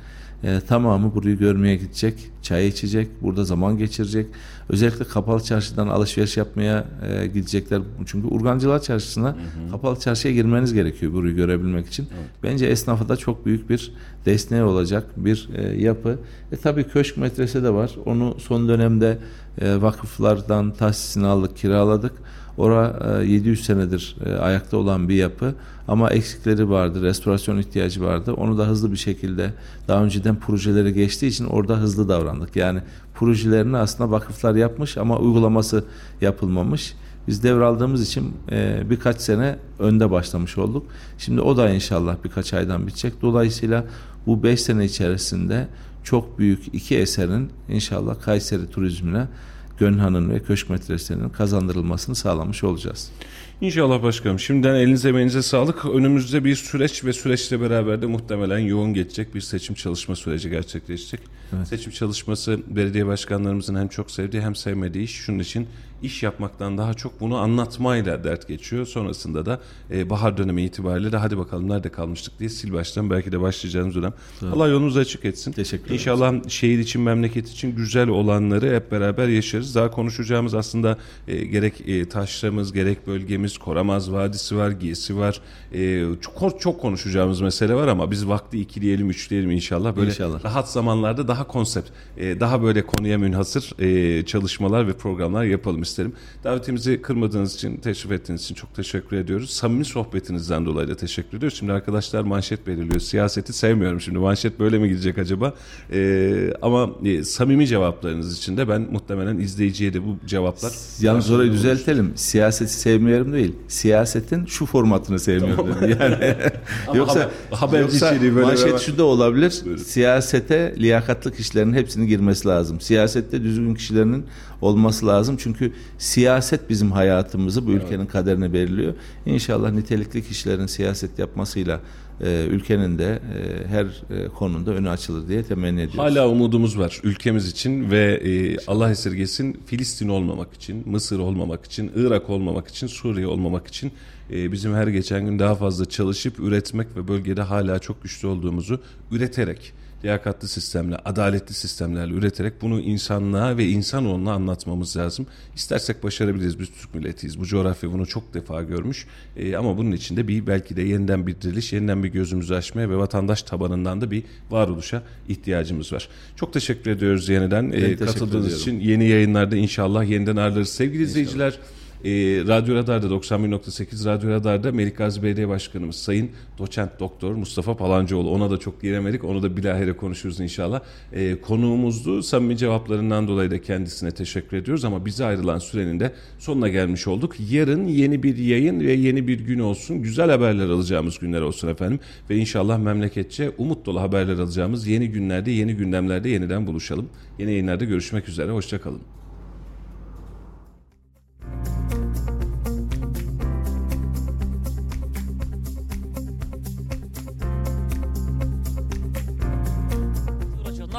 e, tamamı burayı görmeye gidecek, çay içecek, burada zaman geçirecek. Özellikle Kapalı Çarşı'dan alışveriş yapmaya e, gidecekler. Çünkü Urgancılar Çarşısı'na Kapalı Çarşı'ya girmeniz gerekiyor burayı görebilmek için. Bence esnafa da çok büyük bir desteği olacak bir e, yapı. E tabii köşk metresi de var. Onu son dönemde e, vakıflardan tahsisini aldık, kiraladık. Ora e, 700 senedir e, ayakta olan bir yapı ama eksikleri vardı, restorasyon ihtiyacı vardı. Onu da hızlı bir şekilde daha önceden projeleri geçtiği için orada hızlı davrandık. Yani projelerini aslında vakıflar yapmış ama uygulaması yapılmamış. Biz devraldığımız için e, birkaç sene önde başlamış olduk. Şimdi o da inşallah birkaç aydan bitecek. Dolayısıyla bu 5 sene içerisinde çok büyük iki eserin inşallah Kayseri turizmine Gönhan'ın ve Köşk Medrese'nin kazandırılmasını sağlamış olacağız. İnşallah başkanım. Şimdiden elinize emeğinize sağlık. Önümüzde bir süreç ve süreçle beraber de muhtemelen yoğun geçecek bir seçim çalışma süreci gerçekleşecek. Seçim çalışması belediye başkanlarımızın hem çok sevdiği hem sevmediği iş. Şunun için iş yapmaktan daha çok bunu anlatmayla dert geçiyor. Sonrasında da e, bahar dönemi itibariyle de hadi bakalım nerede kalmıştık diye sil baştan belki de başlayacağınız dönem. Allah yolunuzu açık etsin. Teşekkür. İnşallah şehir için, memleket için güzel olanları hep beraber yaşarız. Daha konuşacağımız aslında e, gerek e, taşramız, gerek bölgemiz, Koramaz Vadisi var, Giysi var. E, çok, çok konuşacağımız mesele var ama biz vakti ikileyelim, üçleyelim inşallah. Böyle İnşallah. rahat zamanlarda daha konsept, e, daha böyle konuya münhasır e, çalışmalar ve programlar yapalım isterim. Davetimizi kırmadığınız için, teşrif ettiğiniz için çok teşekkür ediyoruz. Samimi sohbetinizden dolayı da teşekkür ediyoruz. Şimdi arkadaşlar manşet belirliyor. Siyaseti sevmiyorum şimdi. Manşet böyle mi gidecek acaba? E, ama e, samimi cevaplarınız için de ben muhtemelen izleyiciye de bu cevaplar... Yalnız orayı düzeltelim. Siyaseti sevmiyorum değil. Siyasetin şu formatını sevmiyorum. dedim. Yani yoksa haber- yoksa böyle manşet hemen- şu da olabilir. Siyasete liyakatlı kişilerin hepsinin girmesi lazım. Siyasette düzgün kişilerin olması lazım. Çünkü siyaset bizim hayatımızı bu ülkenin kaderini belirliyor. İnşallah nitelikli kişilerin siyaset yapmasıyla e, ülkenin de e, her e, konuda önü açılır diye temenni ediyoruz. Hala umudumuz var ülkemiz için ve e, Allah esirgesin Filistin olmamak için, Mısır olmamak için, Irak olmamak için, Suriye olmamak için e, bizim her geçen gün daha fazla çalışıp üretmek ve bölgede hala çok güçlü olduğumuzu üreterek liyakatlı sistemle, adaletli sistemlerle üreterek bunu insanlığa ve insanoğluna anlatmamız lazım. İstersek başarabiliriz. Biz Türk milletiyiz. Bu coğrafya bunu çok defa görmüş. E, ama bunun için de bir belki de yeniden bir diriliş, yeniden bir gözümüzü açmaya ve vatandaş tabanından da bir varoluşa ihtiyacımız var. Çok teşekkür ediyoruz yeniden. E, katıldığınız ediyorum. için yeni yayınlarda inşallah yeniden ağırlarız. Sevgili izleyiciler, e, Radyo Radar'da 91.8 Radyo Radar'da Melik Gazi Belediye Başkanımız Sayın Doçent Doktor Mustafa Palancıoğlu. Ona da çok diyemedik. Onu da bilahare konuşuruz inşallah. E, konuğumuzdu. Samimi cevaplarından dolayı da kendisine teşekkür ediyoruz ama bize ayrılan sürenin de sonuna gelmiş olduk. Yarın yeni bir yayın ve yeni bir gün olsun. Güzel haberler alacağımız günler olsun efendim. Ve inşallah memleketçe umut dolu haberler alacağımız yeni günlerde, yeni gündemlerde yeniden buluşalım. Yeni yayınlarda görüşmek üzere. Hoşçakalın.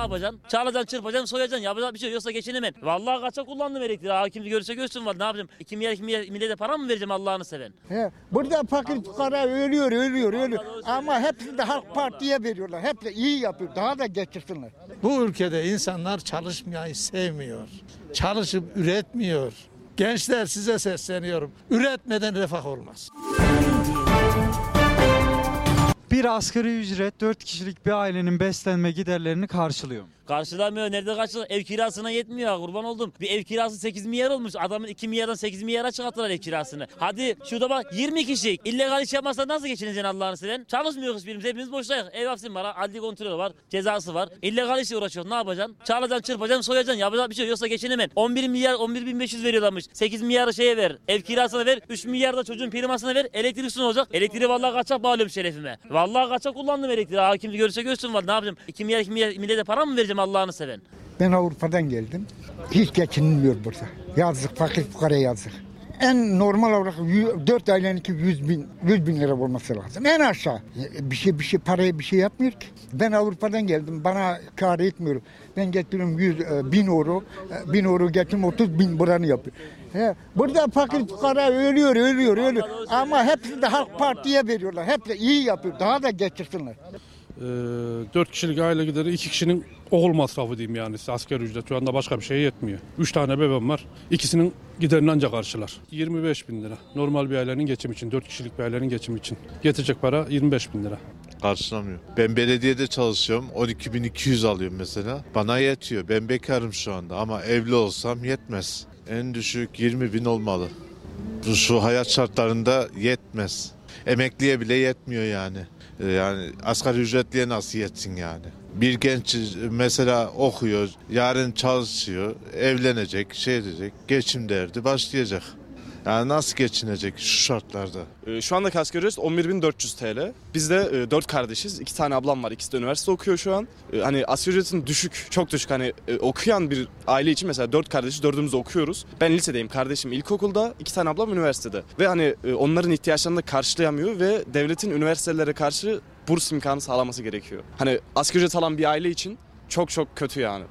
Ne yapacaksın? Çağıracaksın, çırpacaksın, soyacaksın. Yapacak bir şey yok. yoksa geçinemem. Vallahi kaça kullandım elektriği. Ha, kim görürse görsün var. Ne yapacağım? İki milyar, iki milyar millete para mı vereceğim Allah'ını seven? He, burada fakir fukara ölüyor, ölüyor, ölüyor. Ama hepsini de Halk Parti'ye veriyorlar. Hep de iyi yapıyor. Daha da geçirsinler. Bu ülkede insanlar çalışmayı sevmiyor. Çalışıp üretmiyor. Gençler size sesleniyorum. Üretmeden refah olmaz. Bir asgari ücret 4 kişilik bir ailenin beslenme giderlerini karşılıyor. Karşılamıyor. Nerede karşılıyor? Ev kirasına yetmiyor. Kurban oldum. Bir ev kirası 8 milyar olmuş. Adamın 2 milyardan 8 milyara çıkarttılar ev kirasını. Hadi şurada bak 20 kişi. illegal iş yapmazsa nasıl geçineceksin Allah'ını seven? Çalışmıyoruz birimiz. Hepimiz boştayız. Ev hapsim var. Adli kontrolü var. Cezası var. İllegal işle uğraşıyor. Ne yapacaksın? Çalacaksın, çırpacaksın, soyacaksın. Yapacak bir şey yok. Yoksa geçinemem. 11 milyar, 11 bin 500 veriyorlarmış. 8 milyarı şeye ver. Ev kirasına ver. 3 milyar da çocuğun primasına ver. Elektrik üstüne olacak. Elektriği vallahi kaçak bağlıyorum şerefime. Vallahi kaçak kullandım elektriği. Ha, kim görürse görsün var. Ne yapacağım? 2 milyar, 2 milyar millete para mı vereceğim Allah'ını seven? Ben Avrupa'dan geldim. Hiç geçinilmiyor burada. Yazık, fakir fukara yazık. en normal olarak 4 aileninki 100 bin, 100 bin lira olması lazım. En aşağı. Bir şey bir şey paraya bir şey yapmıyor ki. Ben Avrupa'dan geldim. Bana kar etmiyor. Ben getiriyorum 100 e, bin euro. e, Bin euro getiriyorum 30 bin buranı yapıyor. Burada fakir fukara ölüyor, ölüyor, ölüyor. Ama hepsi de Halk Parti'ye veriyorlar. Hepsi iyi yapıyor. Daha da geçirsinler. Ee, 4 kişilik aile gideri 2 kişinin okul masrafı diyeyim yani size asgari ücret şu anda başka bir şeye yetmiyor. 3 tane bebeğim var. İkisinin giderini ancak karşılar. 25 bin lira. Normal bir ailenin geçim için, 4 kişilik bir ailenin geçim için. Getirecek para 25 bin lira. Karşılamıyor. Ben belediyede çalışıyorum. 12.200 alıyorum mesela. Bana yetiyor. Ben bekarım şu anda ama evli olsam yetmez. En düşük 20 bin olmalı. Şu hayat şartlarında yetmez. Emekliye bile yetmiyor yani. Ee, Yani asgari ücretliye nasıl yetsin yani? Bir genç mesela okuyor, yarın çalışıyor, evlenecek, şey edecek, geçim derdi başlayacak. Yani nasıl geçinecek şu şartlarda? Ee, Şu andaki asgari ücret 11.400 TL. Biz de 4 kardeşiz. 2 tane ablam var. İkisi de üniversite okuyor şu an. Ee, Hani asgari ücretin düşük, çok düşük. Hani e, okuyan bir aile için mesela 4 kardeşiz, dördümüz okuyoruz. Ben lisedeyim, kardeşim ilkokulda, 2 tane ablam üniversitede. Ve hani e, onların ihtiyaçlarını da karşılayamıyor ve devletin üniversitelere karşı burs imkanı sağlaması gerekiyor. Hani asgari ücret alan bir aile için çok çok kötü yani.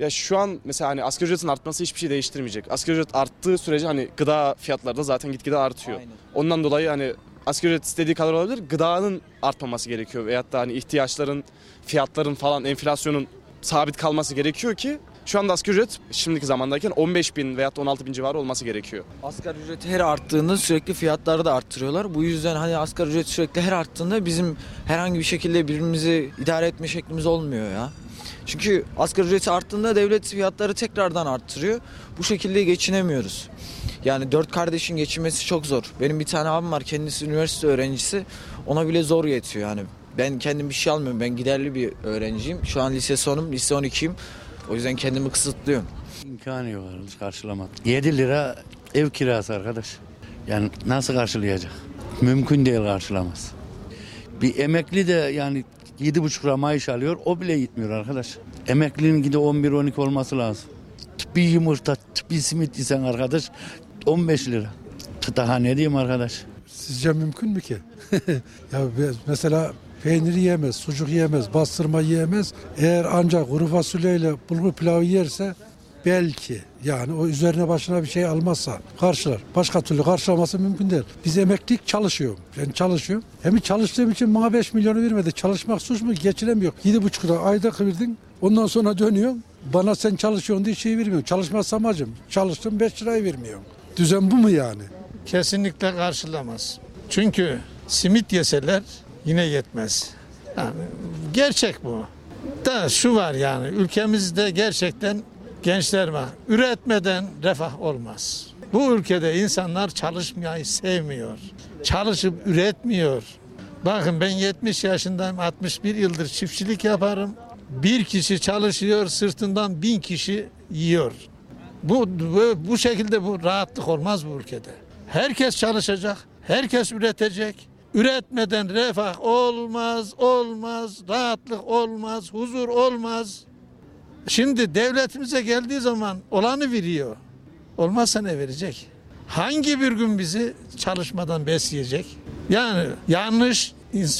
Ya şu an mesela hani asgari ücretin artması hiçbir şey değiştirmeyecek. Asgari ücret arttığı sürece hani gıda fiyatları da zaten gitgide artıyor. Ondan dolayı hani asgari ücret istediği kadar olabilir. Gıdanın artmaması gerekiyor. Veyahut da hani ihtiyaçların, fiyatların falan enflasyonun sabit kalması gerekiyor ki şu anda asgari ücret şimdiki zamandayken 15 bin veyahut da 16 bin civarı olması gerekiyor. Asgari ücret her arttığında sürekli fiyatları da arttırıyorlar. Bu yüzden hani asgari ücret sürekli her arttığında bizim herhangi bir şekilde birbirimizi idare etme şeklimiz olmuyor ya. Çünkü asgari ücreti arttığında devlet fiyatları tekrardan arttırıyor. Bu şekilde geçinemiyoruz. Yani dört kardeşin geçinmesi çok zor. Benim bir tane abim var kendisi üniversite öğrencisi. Ona bile zor yetiyor yani. Ben kendim bir şey almıyorum. Ben giderli bir öğrenciyim. Şu an lise sonum, lise 12'yim. O yüzden kendimi kısıtlıyorum. İmkanı yok arkadaş karşılamadı. 7 lira ev kirası arkadaş. Yani nasıl karşılayacak? Mümkün değil karşılamaz. Bir emekli de yani 7,5 lira maaş alıyor o bile gitmiyor arkadaş. Emeklinin gide 11-12 olması lazım. Bir yumurta, bir simit yesen arkadaş 15 lira. Daha ne diyeyim arkadaş? Sizce mümkün mü ki? ya mesela peynir yiyemez, sucuk yiyemez, bastırma yiyemez. Eğer ancak kuru fasulyeyle bulgur pilavı yerse belki yani o üzerine başına bir şey almazsa karşılar. Başka türlü karşılaması mümkün değil. Biz emeklilik çalışıyorum. Ben çalışıyorum. Hem çalıştığım için bana 5 milyonu vermedi. Çalışmak suç mu? Geçinemiyor. 7,5 lira ayda kıvırdın. Ondan sonra dönüyorsun. Bana sen çalışıyorsun diye şey vermiyorsun. Çalışmazsam acım. Çalıştım 5 lirayı vermiyorsun. Düzen bu mu yani? Kesinlikle karşılamaz. Çünkü simit yeseler yine yetmez. Yani gerçek bu. Da şu var yani ülkemizde gerçekten gençler var. Üretmeden refah olmaz. Bu ülkede insanlar çalışmayı sevmiyor. Çalışıp üretmiyor. Bakın ben 70 yaşındayım, 61 yıldır çiftçilik yaparım. Bir kişi çalışıyor, sırtından bin kişi yiyor. Bu, bu, bu şekilde bu rahatlık olmaz bu ülkede. Herkes çalışacak, herkes üretecek. Üretmeden refah olmaz, olmaz, rahatlık olmaz, huzur olmaz. Şimdi devletimize geldiği zaman olanı veriyor. Olmazsa ne verecek? Hangi bir gün bizi çalışmadan besleyecek? Yani yanlış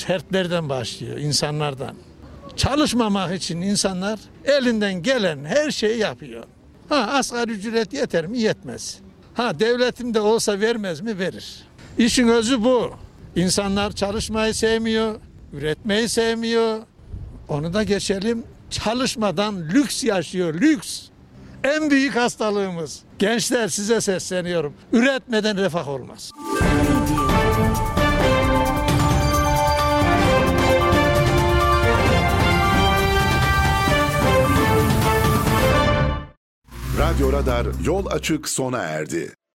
fertlerden başlıyor, insanlardan. Çalışmamak için insanlar elinden gelen her şeyi yapıyor. Ha asgari ücret yeter mi? Yetmez. Ha devletim de olsa vermez mi? Verir. İşin özü bu. İnsanlar çalışmayı sevmiyor, üretmeyi sevmiyor. Onu da geçelim. Çalışmadan lüks yaşıyor, lüks. En büyük hastalığımız. Gençler size sesleniyorum. Üretmeden refah olmaz. Radyo Radar yol açık sona erdi.